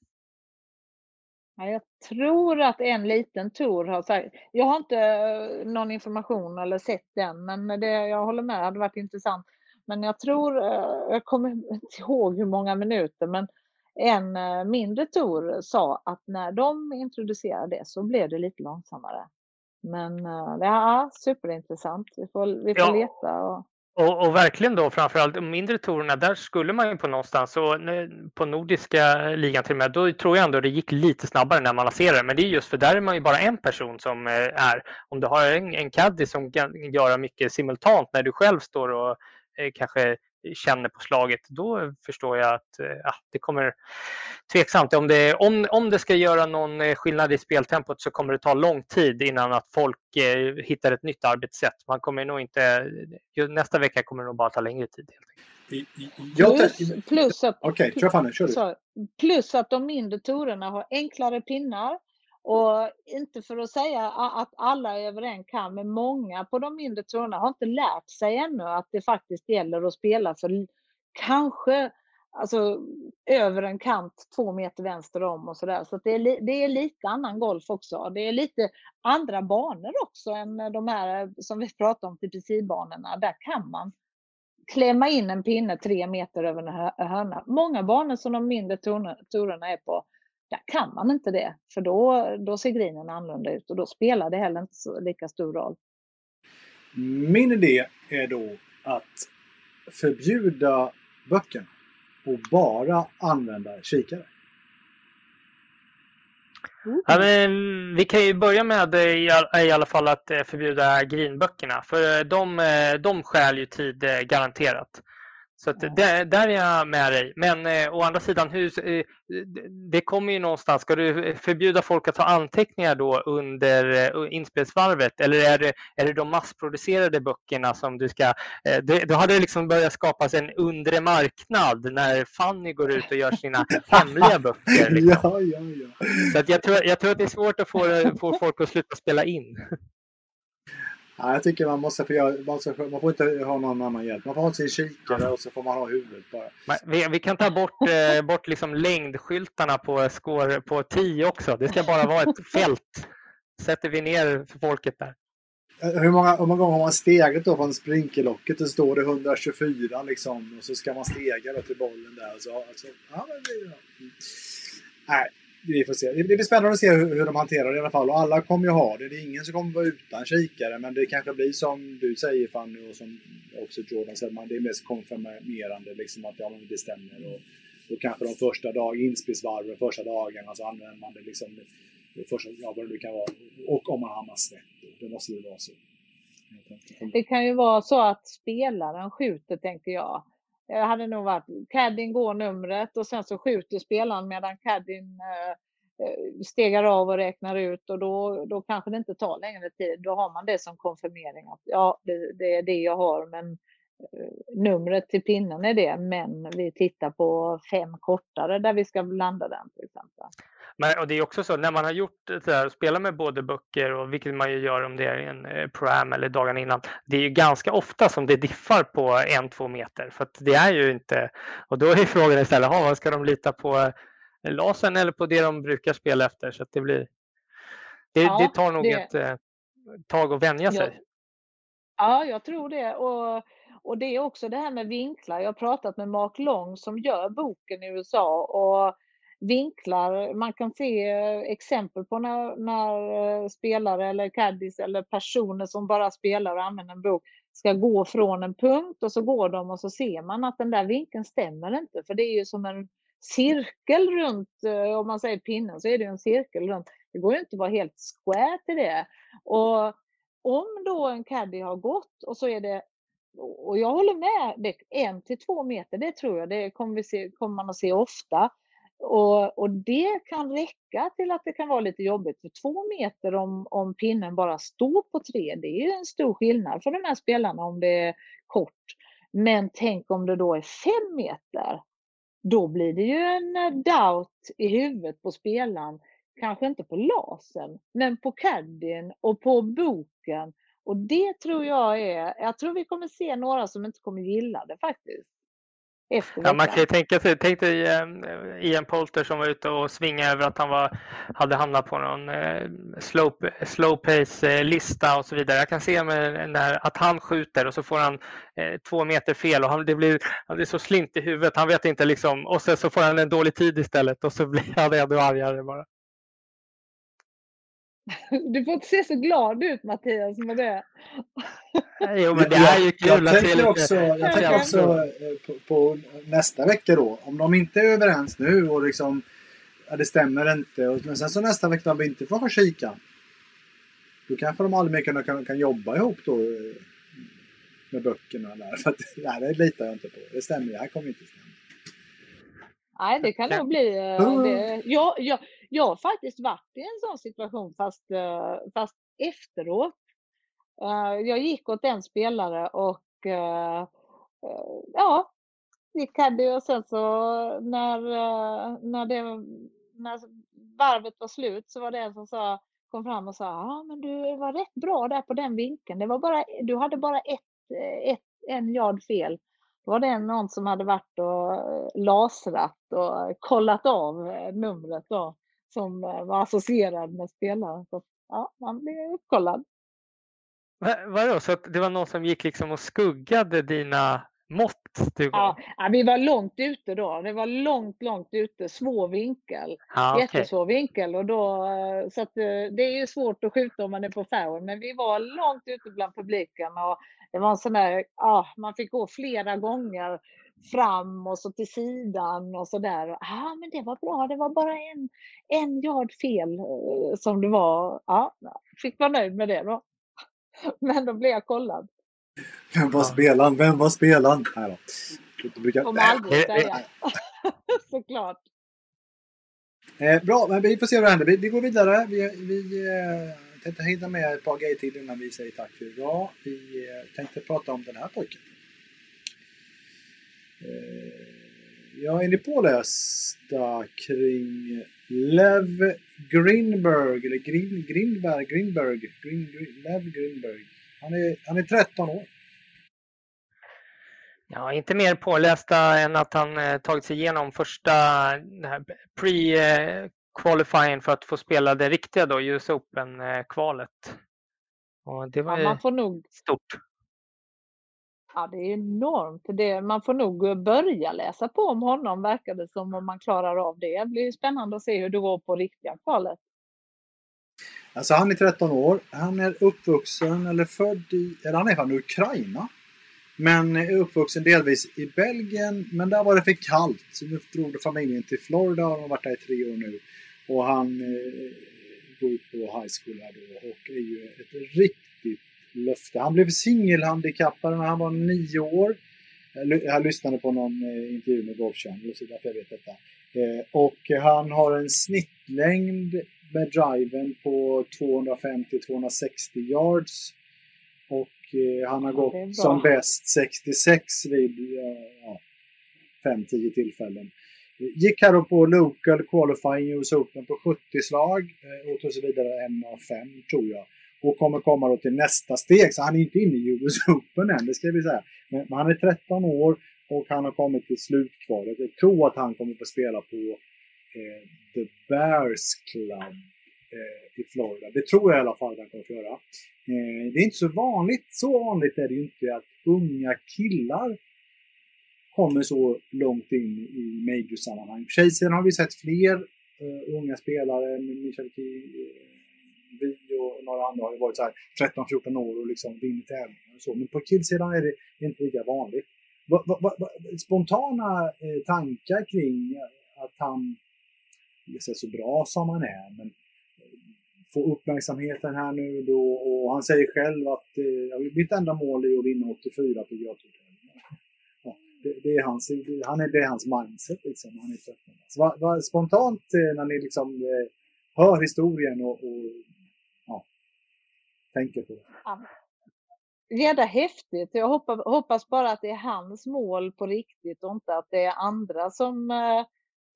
Jag tror att en liten tour har sagt, jag har inte eh, någon information eller sett den, men det, jag håller med, det hade varit intressant. Men jag tror, eh, jag kommer inte ihåg hur många minuter, men en eh, mindre tour sa att när de introducerade det så blev det lite långsammare. Men eh, det är superintressant. Vi får, vi får Ja. leta. Och, Och, och verkligen då framförallt de mindre tourerna, där skulle man ju på någonstans, och på nordiska ligan till och med, då tror jag ändå det gick lite snabbare när man lanserade. Men det är just för där är man ju bara en person som eh, är. Om du har en, en caddy som kan göra mycket simultant när du själv står och eh, kanske känner på slaget, då förstår jag att eh, ja, det kommer tveksamt. Om det, om, om det ska göra någon eh, skillnad i speltempot så kommer det ta lång tid innan att folk eh, hittar ett nytt arbetssätt. Man kommer nog inte, nästa vecka kommer det nog bara ta längre tid. Helt enkelt. I- i- plus, plus, att, du. så, plus att de mindre tourerna har enklare pinnar. Och inte för att säga att alla är över en kam, men många på de mindre tourerna har inte lärt sig ännu att det faktiskt gäller att spela för kanske alltså, över en kant två meter vänster om och sådär. Så att det, är det är lite annan golf också. Det är lite andra banor också än de här eh, som vi pratade om, TPC-banorna. Där kan man klämma in en pinne tre meter över en hörna. Många banor som de mindre tourna- tourerna är på, där kan man inte det. För då, då ser grinen annorlunda ut och då spelar det heller inte så, lika stor roll. Min idé är då att förbjuda böckerna och bara använda kikare. Ja, men vi kan ju börja med i all- i alla fall att eh, förbjuda greenböckerna. För eh, de, eh, de stjäl ju tid garanterat. Så där, där är jag med dig. Men eh, å andra sidan, hur, eh, det- kommer ju någonstans. Ska du förbjuda folk att ta anteckningar då under eh, inspelsvarvet? Eller är det, är det de massproducerade böckerna som du ska... Eh, det, då hade det liksom börjat skapas en undre marknad när Fanny går ut och gör sina hemliga böcker. Liksom. Ja, ja, ja. Så att jag, tror, jag tror att det är svårt att få, få folk att sluta spela in. Ja jag tycker man måste få göra, man, måste, man får inte ha någon annan hjälp. Man får ha sin kikare och så får man ha huvudet bara. Men Vi, vi kan ta bort, eh, bort liksom längdskyltarna på, score, på 10 också. Det ska bara vara ett fält. Sätter vi ner för folket där. Eh, Hur många, hur många gånger har man stegat då från sprinkellocket och står det 124 liksom och så ska man stega då till bollen där. Så, alltså, ja, men det, ja. Mm. Nej, vi får se. Det blir spännande att se hur, hur de hanterar det i alla fall. Och alla kommer ju ha det. Det är ingen som kommer vara utan kikare. Men det kanske blir som du säger Fanny och som också Jordan säger. Man, det är mest konfirmerande liksom att ja, det stämmer. Och, och kanske de första dag, inspelsvarven, första dagarna så använder man det liksom det första, ja, vad det nu kan vara. Och om man hamnar snett. då. Det måste ju vara så. Det kan ju vara så att spelaren skjuter, tänker jag. Det hade nog varit, caddien går numret och sen så skjuter spelaren medan caddien eh, eh, stegar av och räknar ut och då, då kanske det inte tar längre tid. Då har man det som konfirmering att ja, det, det är det jag har, men eh, numret till pinnen är det, men vi tittar på fem kortare där vi ska landa den till exempel. Men, och det är också så när man har gjort det här, spelat med både böcker och vilket man ju gör om det är en eh, pro-am eller dagen innan. Det är ju ganska ofta som det diffar på en, två meter för att det är ju inte. Och då är frågan istället, ha, vad ska de lita på eh, lasern eller på det de brukar spela efter? Så att det blir. Det, Ja, det tar nog det- ett eh, tag att vänja Ja. sig. Ja, jag tror det. Och, och det är också det här med vinklar. Jag har pratat med Mark Long som gör boken i USA och vinklar, man kan se eh, exempel på när, när eh, spelare eller caddies eller personer som bara spelar och använder en bok ska gå från en punkt och så går de och så ser man att den där vinkeln stämmer inte för det är ju som en cirkel runt, eh, om man säger pinnen så är det ju en cirkel runt. Det går ju inte att vara helt square till det. Och om då en caddy har gått och så är det och jag håller med, det, en till två meter, det tror jag, det kommer, vi se, kommer man att se ofta. Och, och det kan räcka till att det kan vara lite jobbigt. För två meter om, om pinnen bara står på tre, det är ju en stor skillnad för de här spelarna om det är kort. Men tänk om det då är fem meter. Då blir det ju en eh, doubt i huvudet på spelaren. Kanske inte på lasern, men på caddien och på boken. Och det tror jag är, jag tror vi kommer se några som inte kommer gilla det faktiskt. Ja, man kan ju tänka sig, tänk dig eh, Ian Polter som var ute och svingade över att han var, hade hamnat på någon eh, slow, slow pace eh, lista och så vidare. Jag kan se med när, att han skjuter och så får han eh, två meter fel och han, det blir han blir så slint i huvudet. Han vet inte liksom och sen så får han en dålig tid istället och så blir han ännu argare bara. Du får inte se så glad ut Mattias med det. Jo, men det är ju kul jag att se lite också, jag tänker också eh, på, på nästa vecka då. Om de inte är överens nu och liksom ja, det stämmer inte. Och, men sen så nästa vecka de inte får kika. Då kanske de aldrig mer kan, kan, kan jobba ihop då eh, med böckerna där. För att, nej, det litar jag inte på. Det stämmer, det här kommer inte stämma. Nej, det kan nog bli... eh, Det. Jag, jag, jag har faktiskt varit i en sån situation fast, eh, fast efteråt. Eh, jag gick åt en spelare och eh, ja, gick caddy och sen så när, när, det, när varvet var slut så var det en som sa, kom fram och sa ja men du var rätt bra där på den vinkeln. Det var bara, du hade bara ett, ett, en yard fel. Då var det någon som hade varit och lasrat och kollat av numret då som eh, var associerad med spelaren. Så, ja, man blev uppkollad. Va- Vadå, så att det var någon som gick liksom och skuggade dina mått du gav? Ja, vi var långt ute då. Det var långt, långt ute. Svår vinkel. Ja, okej. Jättesvår vinkel. Och då, eh, så att, eh, det är ju svårt att skjuta om man är på fairway. Men vi var långt ute bland publiken. Och det var en sån där, ja, man fick gå flera gånger fram och så till sidan och så där. Ja, men det var bra. Det var bara en, en yard fel eh, som det var. Ja, fick vara nöjd med det då. Men då blev jag kollad. Vem var spelaren? Vem var spelaren? Nej då. Det brukar... Kommer aldrig säga. Såklart. Eh, bra, men vi får se vad det händer. Vi, vi går vidare. Vi, vi eh, tänkte hinna med ett par grejer till innan vi säger tack för idag. Vi eh, tänkte prata om den här pojken. Eh, ja, är ni pålästa kring Lev Grinberg, eller Grin, Grinberg, Grinberg, Grin, Grin, Lev Grinberg. Han är, han är 13 år. Ja, inte mer pålästa än att han eh, tagit sig igenom första pre-qualifying för att få spela det riktiga då, US Open-kvalet. Och det var Ja, man får nog stort. Ja, det är enormt. Det, man får nog börja läsa på om honom, verkar det som, om man klarar av det. Det blir spännande att se hur det går på riktiga kvalet. Alltså han är 13 år. Han är uppvuxen eller född i, eller han är från Ukraina. Men är uppvuxen delvis i Belgien. Men där var det för kallt. Så nu drog familjen till Florida och de har varit där i tre år nu. Och han eh, går ut på high school här då och är ju ett riktigt löfte. Han blev singelhandikappad när han var nio år. Jag ly- Jag lyssnade på någon eh, intervju med Golf Channel så därför jag vet detta. Eh, och han har en snittlängd med driven på 250-260 yards. Och eh, han har gått som bäst 66 vid ja, 5-10 tillfällen. Gick här på local qualifying US Open på 70 slag och tog sig vidare en av fem tror jag. Och kommer komma då till nästa steg. Så han är inte inne i US Open än, det ska vi säga. Men, men han är 13 år och han har kommit till slutkvalet. Jag tror att han kommer få spela på eh, The Bears Club eh, i Florida. Det tror jag i alla fall att han kommer få göra. Eh, det är inte så vanligt, så vanligt är det ju inte att unga killar kommer så långt in i major-sammanhang. För har vi sett fler eh, unga spelare, Michel Key, eh, vi och några andra har ju varit så här 13-14 år och liksom vunnit tävlingar och så. Men på killsidan är det inte lika vanligt. Va, va, va, va, spontana eh, tankar kring eh, att han är så bra som han är, men eh, få uppmärksamheten här nu då och han säger själv att eh, mitt enda mål är att vinna 84 på Göteborg. ja, det, det, är hans, det, han är, det är hans mindset liksom. Han är Så va, va, spontant eh, när ni liksom eh, hör historien och, och tänker på det. Jädra häftigt. Jag hoppas, hoppas bara att det är hans mål på riktigt och inte att det är andra som, eh,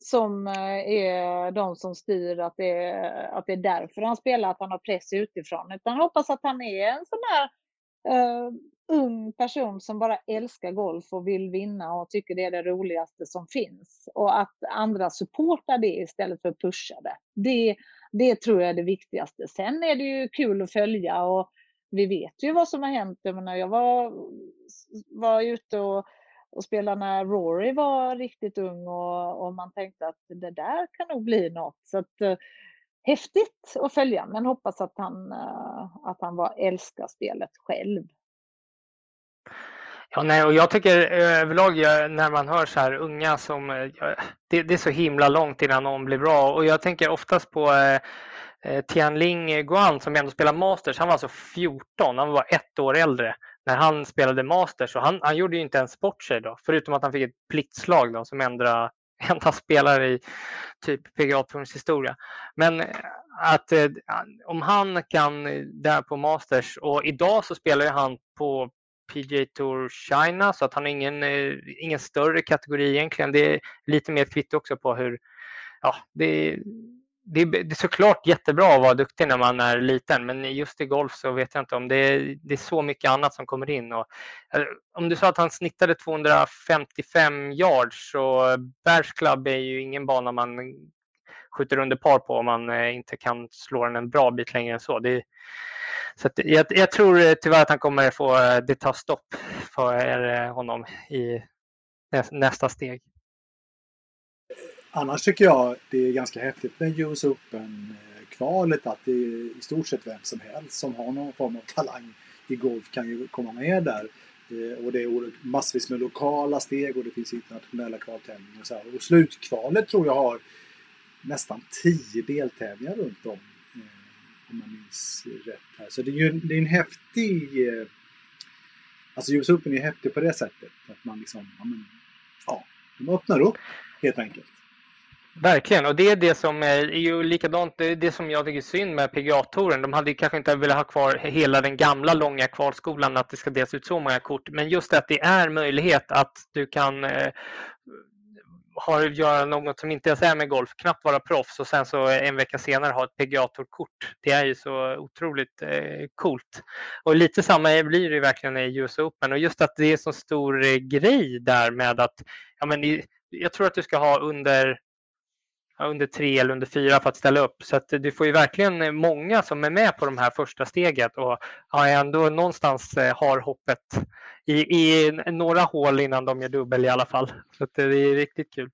som eh, är de som styr, att det är, att det är därför han spelar, att han har press utifrån. Utan jag hoppas att han är en sån där, uh, eh, ung person som bara älskar golf och vill vinna och tycker det är det roligaste som finns. Och att andra supportar det istället för att pusha det. Det, det tror jag är det viktigaste. Sen är det ju kul att följa och vi vet ju vad som har hänt. Jag, menar, jag var, var ute och, och spelade när Rory var riktigt ung och, och man tänkte att det där kan nog bli något. Så att, eh, häftigt att följa, men hoppas att han, eh, att han var, älskar spelet själv. Ja, nej, och jag tycker eh, överlag när man hör så här unga som... Eh, det, det, är så himla långt innan någon blir bra och jag tänker oftast på eh, eh Tianling Guan som ändå spelar Masters. Han var alltså 14, han var ett år äldre när han spelade Masters och han, han gjorde ju inte ens bort sig då, förutom att han fick ett pliktslag då, som enda, enda spelare i typ PGA Tours historia. Men att eh, om han kan där på Masters och idag så spelar ju han på PGA Tour China så att han har ingen, eh, ingen större kategori egentligen. Det är lite mer kvitto också på hur, ja, det, det, det är såklart jättebra att vara duktig när man är liten men just i golf så vet jag inte om det är, det är så mycket annat som kommer in. Och, om du sa att han snittade 255 yards så Bears Club är ju ingen bana man skjuter under par på om man eh, inte kan slå den en bra bit längre än så. Det, så jag, jag, tror tyvärr att han kommer få eh, det ta stopp för eh, honom i nästa steg. Annars tycker jag det är ganska häftigt med US Open-kvalet eh, att det är i stort sett vem som helst som har någon form av talang i golf kan ju komma med där. Och det är massvis med lokala steg och det finns internationella kvaltävlingar och så här. Och slutkvalet tror jag har nästan tio deltävlingar runt om. Om jag minns rätt här. Så det är ju det är en häftig... Eh, alltså US Open är häftig på det sättet. Att man liksom, ja, men, ja de öppnar upp helt enkelt. Verkligen, och det är det som är, är ju likadant, det, är det som jag tycker är synd med PGA-touren. De hade kanske inte velat ha kvar hela den gamla långa kvalskolan, att det ska delas ut så många kort. Men just att det är möjlighet att du kan eh, har att göra något som inte ens är med golf, knappt vara proffs och sen så en vecka senare ha ett pga kort Det är ju så otroligt eh, coolt. Och lite samma blir det verkligen i US Open och just att det är så stor eh, grej där med att ja, men jag tror att du ska ha under under tre eller under fyra för att ställa upp. Så att du får ju verkligen många som är med på de här första steget och ändå någonstans eh, har hoppet i, i några hål innan de gör dubbel i alla fall. Så det är riktigt kul.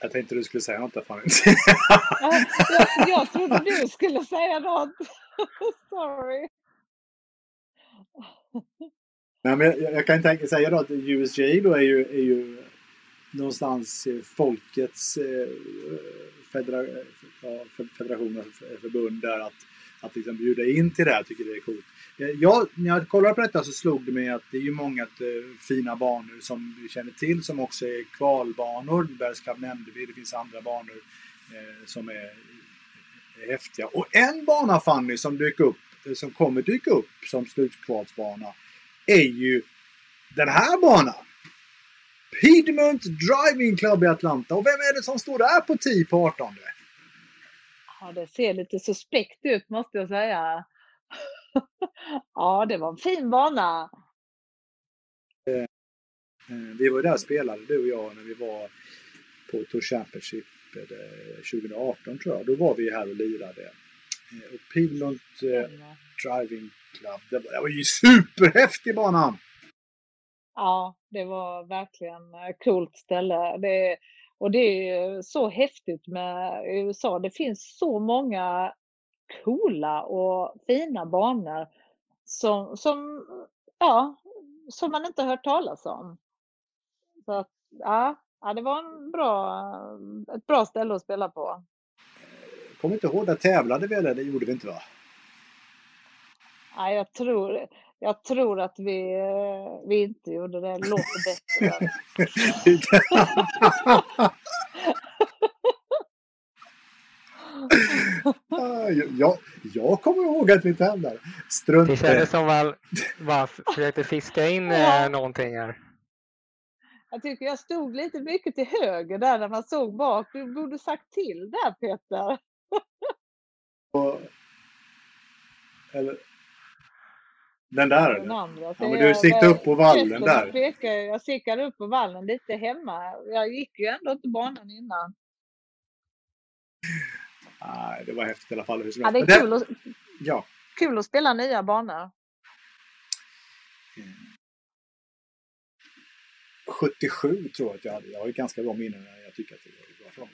Jag tänkte du skulle säga något där Fanny. jag, jag trodde du skulle säga något. Sorry. Nej, men jag, jag kan tänka säga då att USJ då är ju, är ju någonstans eh, folkets eh, federa, federation eh, förbund där att, att liksom bjuda in till det här tycker det är coolt. Eh, jag, när jag kollade på detta så slog det mig att det är ju många eh, fina banor som vi känner till som också är kvalbanor. Bergsklabb nämnde vi, det finns andra banor eh, som är, är häftiga. Och en bana Fanny som dök upp, som kommer dyka upp som slutkvalsbana är ju den här banan. Piedmont Driving Club i Atlanta. Och vem är det som står där på 10 på 18? Ja, det ser lite suspekt ut måste jag säga. ja, det var en fin bana. Eh, eh, vi var där och spelade, du och jag, när vi var på Tour Championship 2018 eh, tror jag. Då var vi här och lirade. Och Piedmont Driving Club. Det var, det var ju superhäftig banan! Ja, det var verkligen ett coolt ställe. Det, och det är så häftigt med USA. Det finns så många coola och fina banor som, som, ja, som man inte hört talas om. Så att, ja, ja, det var en bra, ett bra ställe att spela på. Jag kommer inte ihåg, där tävlade vi eller? Det gjorde vi inte va? Ja, jag, tror, jag tror att vi, vi inte gjorde det. Det låter bättre. jag, jag kommer ihåg att vi tävlade. Strunt Det kändes som att man försökte fiska in ja. Eh, någonting här. Jag tycker jag stod lite mycket till höger där när man såg bak. Du borde sagt till där Peter. Eller? Den där Den andra. Ja, men du siktade upp på vallen där. pekar- Jag siktade upp på vallen lite hemma. Jag gick ju ändå inte banan innan. Nej, det var häftigt i alla fall. Ja, det är kul att, Ja. kul att spela nya banor. 77 tror jag att jag hade. Jag har ju ganska bra minnen jag tycker att det var bra för dem.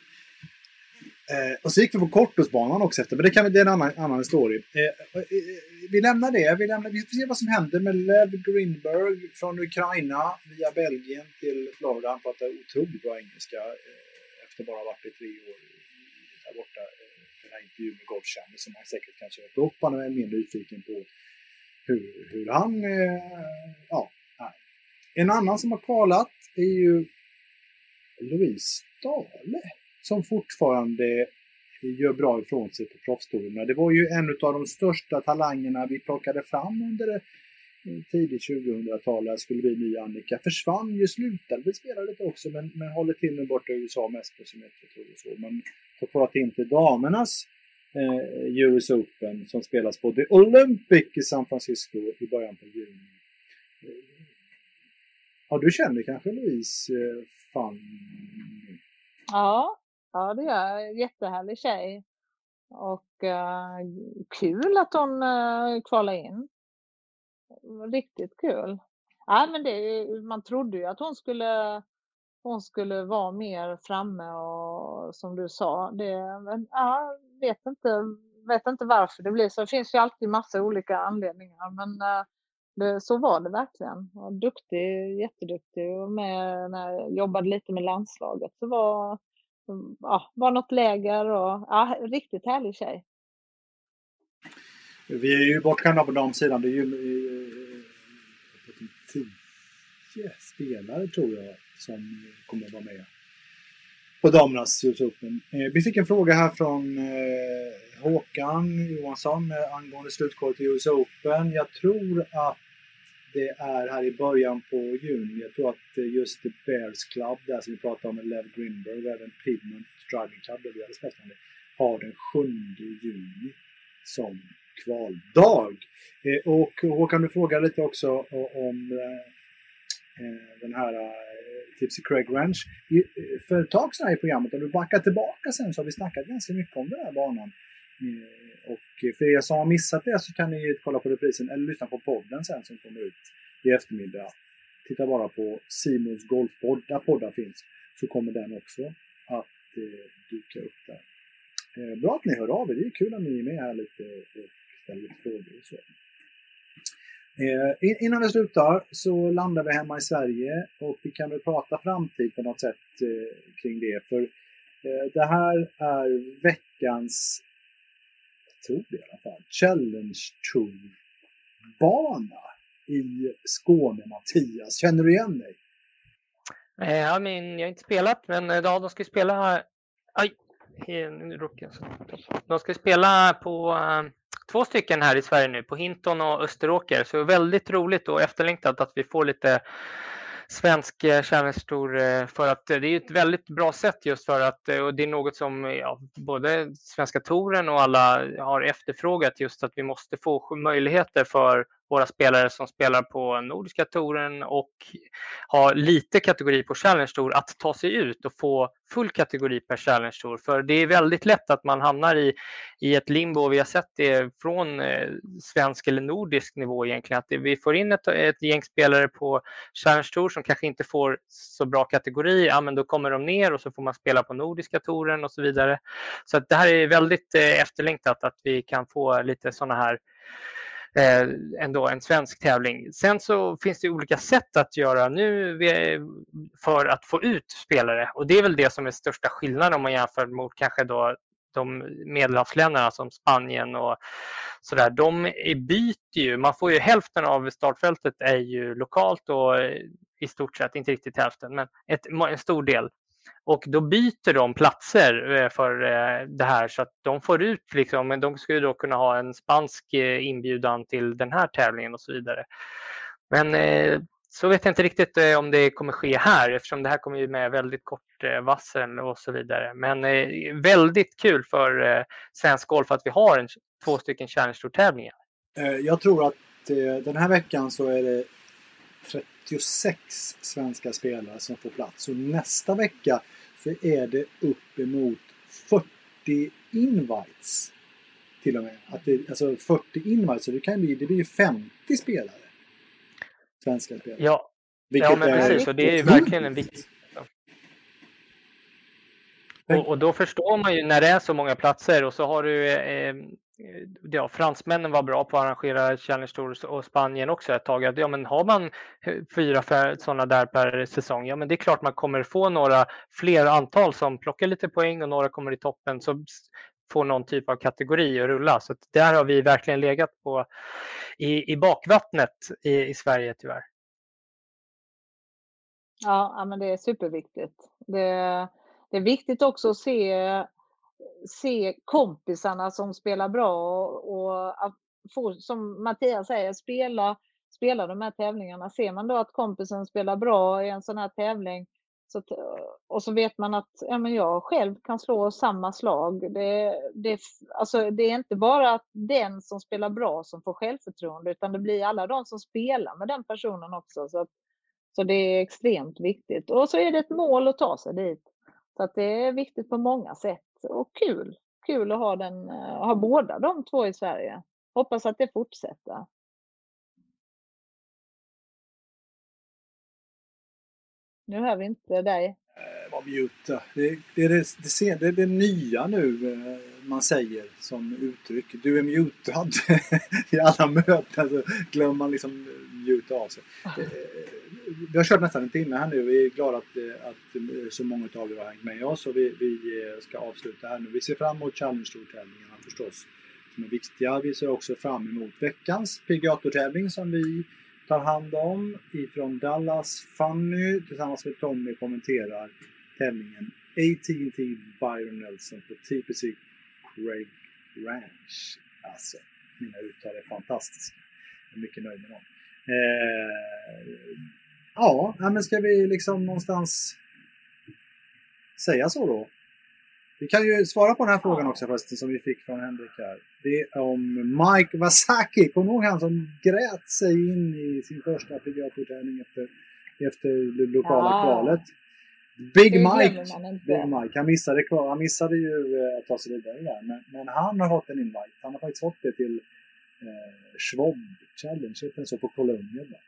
Eh, och så gick vi på Kortosbanan också efter, men det, kan, det är en annan, annan story. Eh, eh, eh, vi lämnar det. Vi, lämnar, vi får se vad som händer med Lev Greenberg från Ukraina via Belgien till Florida. Han pratar otroligt bra engelska eh, efter bara varit i tre år i- där borta. Eh, den här intervjun med Golf som han säkert kan köpa upp. Han är mer nyfiken på hur, hur han... Eh, ja, är. En annan som har kvalat är ju Louise Stahle som fortfarande gör bra ifrån sig på proffstourerna. Det var ju en av de största talangerna vi plockade fram under det eh, tidigt 2000-tal. Det skulle bli ny Annika. Försvann ju, slutade vi spela lite också men, men håller till nu borta i USA mest på semester och så. Men har kvalat in till damernas eh, US Open som spelas på The Olympic i San Francisco i början på juni. Eh, ja, du känner kanske Louise eh, fan... Ja, ja det gör jag. Jättehärlig tjej. Och eh, kul att hon eh, kvalade in. Riktigt kul. Ja, men det, man trodde ju att hon skulle, hon skulle vara mer framme och som du sa. Det, men, ja, vet, inte, vet inte varför det blir så. Det finns ju alltid massa olika anledningar. Men eh, det, så var det verkligen. Var duktig, jätteduktig. Och med, när jag jobbade lite med landslaget så var ja, var något läger och ja, riktigt härlig tjej. Vi är ju bortskämda på damsidan. Det är ju eh, jag vet inte, tio spelare tror jag som kommer att vara med på damernas US Open. Eh, vi fick en fråga här från eh, Håkan Johansson eh, angående slutkvalet i US Open. Jag tror att det är här i början på juni. Jag tror att eh, just The Bears Club, där som vi pratade om med Lev Grimberg och även Pigment Driving Club, där vi hade spelat om det, har den 7 juni som kvaldag. Eh, och Håkan, du frågade lite också om eh, eh, den här eh, Tipsy Craig Ranch. I, eh, för ett tag sedan i programmet, om du backar tillbaka sen, så har vi snackat ganska mycket om den här banan. Eh, och eh, för er som har missat det så kan ni kolla på reprisen eller lyssna på podden sen som kommer ut i eftermiddag. Titta bara på Simons Golfpodd, där poddar finns, så kommer den också att eh, dyka upp där. Eh, bra att ni hör av er, det är kul att ni är med här lite och ställer lite frågor och så. Eh, innan vi slutar så landar vi hemma i Sverige och vi kan väl prata framtid på något sätt eh, kring det. För eh, det här är veckans, tror det i alla fall, Challenge Tour-bana i Skåne, Mattias. Känner du igen dig? Eh, Ja, men jag har inte spelat, men eh, ja, de ska ju spela... Aj, nu råkade jag De ska spela på eh, två stycken här i Sverige nu, på Hinton och Österåker. Så väldigt roligt och efterlängtat att vi får lite svensk eh, Challenge Tour eh, för att eh, det är ett väldigt bra sätt just för att eh, och det är något som ja, både Svenska Touren och alla har efterfrågat just att vi måste få möjligheter för våra spelare som spelar på Nordiska touren och har lite kategori på Challenge Tour att ta sig ut och få full kategori per Challenge Tour. För det är väldigt lätt att man hamnar i, i ett limbo. Vi har sett det från eh, svensk eller nordisk nivå egentligen. Att vi får in ett, ett gäng spelare på Challenge Tour som kanske inte får så bra kategori. Ja, men då kommer de ner och så får man spela på Nordiska touren och så vidare. Så att det här är väldigt eh, efterlängtat att vi kan få lite sådana här Eh, ändå en svensk tävling. Sen så finns det olika sätt att göra nu för att få ut spelare och det är väl det som är största skillnaden om man jämför mot kanske då de medelhavsländerna som Spanien och sådär. De byter ju, man får ju hälften av startfältet är ju lokalt och i stort sett, inte riktigt hälften, men ett, en stor del. Och då byter de platser eh, för eh, det här så att de får ut, liksom, men de skulle då kunna ha en spansk eh, inbjudan till den här tävlingen och så vidare. Men så vet jag inte riktigt om det kommer ske här eftersom det här kommer ju med väldigt kort vassel, och så vidare. Men väldigt kul för svensk golf att vi har en, två stycken Challenge Tour-tävlingar. Jag tror att den här veckan så är det 36 svenska spelare som får plats. Och nästa vecka så är det uppemot 40 invites. Till och med. Att det, alltså 40 invites, så det kan bli, det blir ju 50 spelare. Svenska spelare. Ja, Vilket ja men är precis. Och det är ju verkligen en viktig... Och, och då förstår man ju när det är så många platser och så har du eh, ja, fransmännen var bra på att arrangera Challenge Tours och Spanien också ett tag. Ja, men har man eh, fyra sådana där per säsong, ja men det är klart man kommer få några fler antal som plockar lite poäng och några kommer i toppen så får någon typ av kategori att rulla. Så att där har vi verkligen legat på i, i bakvattnet i, i Sverige tyvärr. Ja, ja, men det är superviktigt. Det, det är viktigt också att se, se kompisarna som spelar bra och, att få, som Mattias säger, spela, spela de här tävlingarna. Ser man då att kompisen spelar bra i en sån här tävling så att, och så vet man att ja, men jag själv kan slå samma slag. Det, det, alltså, det är inte bara den som spelar bra som får självförtroende utan det blir alla de som spelar med den personen också. Så, att, så det är extremt viktigt. Och så är det ett mål att ta sig dit. Så att det är viktigt på många sätt. Och kul. Kul att ha, den, ha båda de två i Sverige. Hoppas att det fortsätter. Nu hör vi inte dig. Eh, Var mute. Det, det, är det, det, det är det nya nu eh, man säger som uttryck. Du är mutad. I alla möten så glömmer man liksom muta av sig. Eh, vi har kört nästan en timme här nu. Vi är glada att, eh, att eh, så många av er har hängt med oss och vi, vi eh, ska avsluta här nu. Vi ser fram emot Challenge-tävlingarna förstås. Som är viktiga. Vi ser också fram emot veckans PGA-tävling som vi tar hand om ifrån Dallas. Fanny tillsammans med Tommy kommenterar tävlingen AT&T Byron Nelson på TPC Craig Ranch. Alltså, mina uttal är fantastiska. Jag är mycket nöjd med dem. Eh, ja, men ska vi liksom någonstans säga så då? Vi kan ju svara på den här frågan också förresten som vi fick från Henrik här. Det är om Mike Wasaki. Kommer du ihåg han som grät sig in i sin första PGA-tävling efter, efter det lokala Ja. kvalet? Big Mike. Big Mike. Han missade, han missade ju eh, att ta sig vidare där. Men, men han har fått en invite. Han har faktiskt fått det till eh, Schwab Challenge, heter den så, på Columbia. va?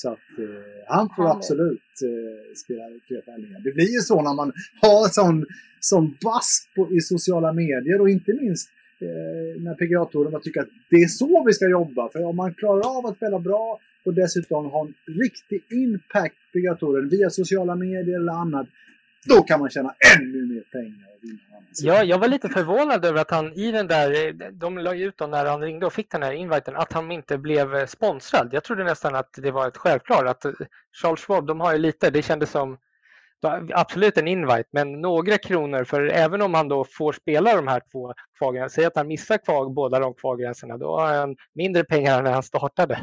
Så att eh, han får Härligt. absolut eh, spela tävlingar. Det blir ju så när man har sån, sån bass på, i sociala medier och inte minst eh, när PGA-touren tycker att det är så vi ska jobba. För om man klarar av att spela bra och dessutom ha en riktig impact på PGA-touren via sociala medier eller annat, då kan man tjäna ännu mer pengar Ja, jag var lite förvånad över att han i den där, de la ju ut då när han ringde och fick den här inviten, att han inte blev eh, sponsrad. Jag trodde nästan att det var ett självklart att eh, Charles Schwab, de har ju lite, det kändes som absolut en invite, men några kronor för även om han då får spela de här två kvalgränserna, säg att han missar kvar båda de kvalgränserna, då har han mindre pengar än när han startade.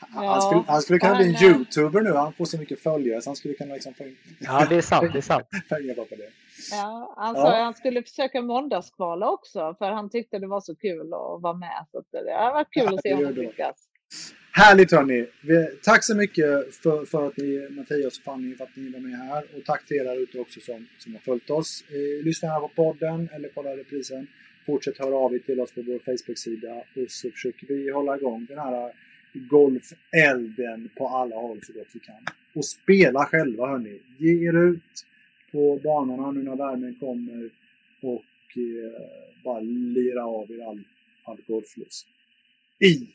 Han, skulle, han skulle kunna Ja, bli en youtuber nu. Han får så mycket följare så han skulle kunna liksom få in Ja, det är sant, det är sant. på det. Ja, han Ja. sa att han skulle försöka måndagskvala också för han tyckte det var så kul att vara med. Så det har varit kul Ja, att se det om gör han det. lyckas. Härligt hörni! Tack så mycket för, för att ni, Mattias och Fanny, för att ni var med här. Och tack till er där ute också som, som har följt oss. Eh, lyssna här på podden eller kolla reprisen. Fortsätt höra av er till oss på vår Facebook-sida och så försöker vi hålla igång den här golfelden på alla håll så gott vi kan. Och spela själva hörni. Ge er ut på banorna nu när värmen kommer och eh, bara lira av er all, all golflust. I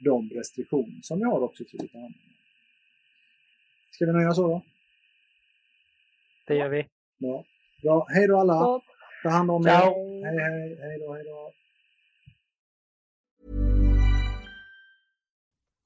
de restriktioner som vi har också till lite annat. Ska vi nöja så då? Det gör vi. Ja. Bra. Hej då alla! Ta hand om er! Hej hej! Hej då, hej då!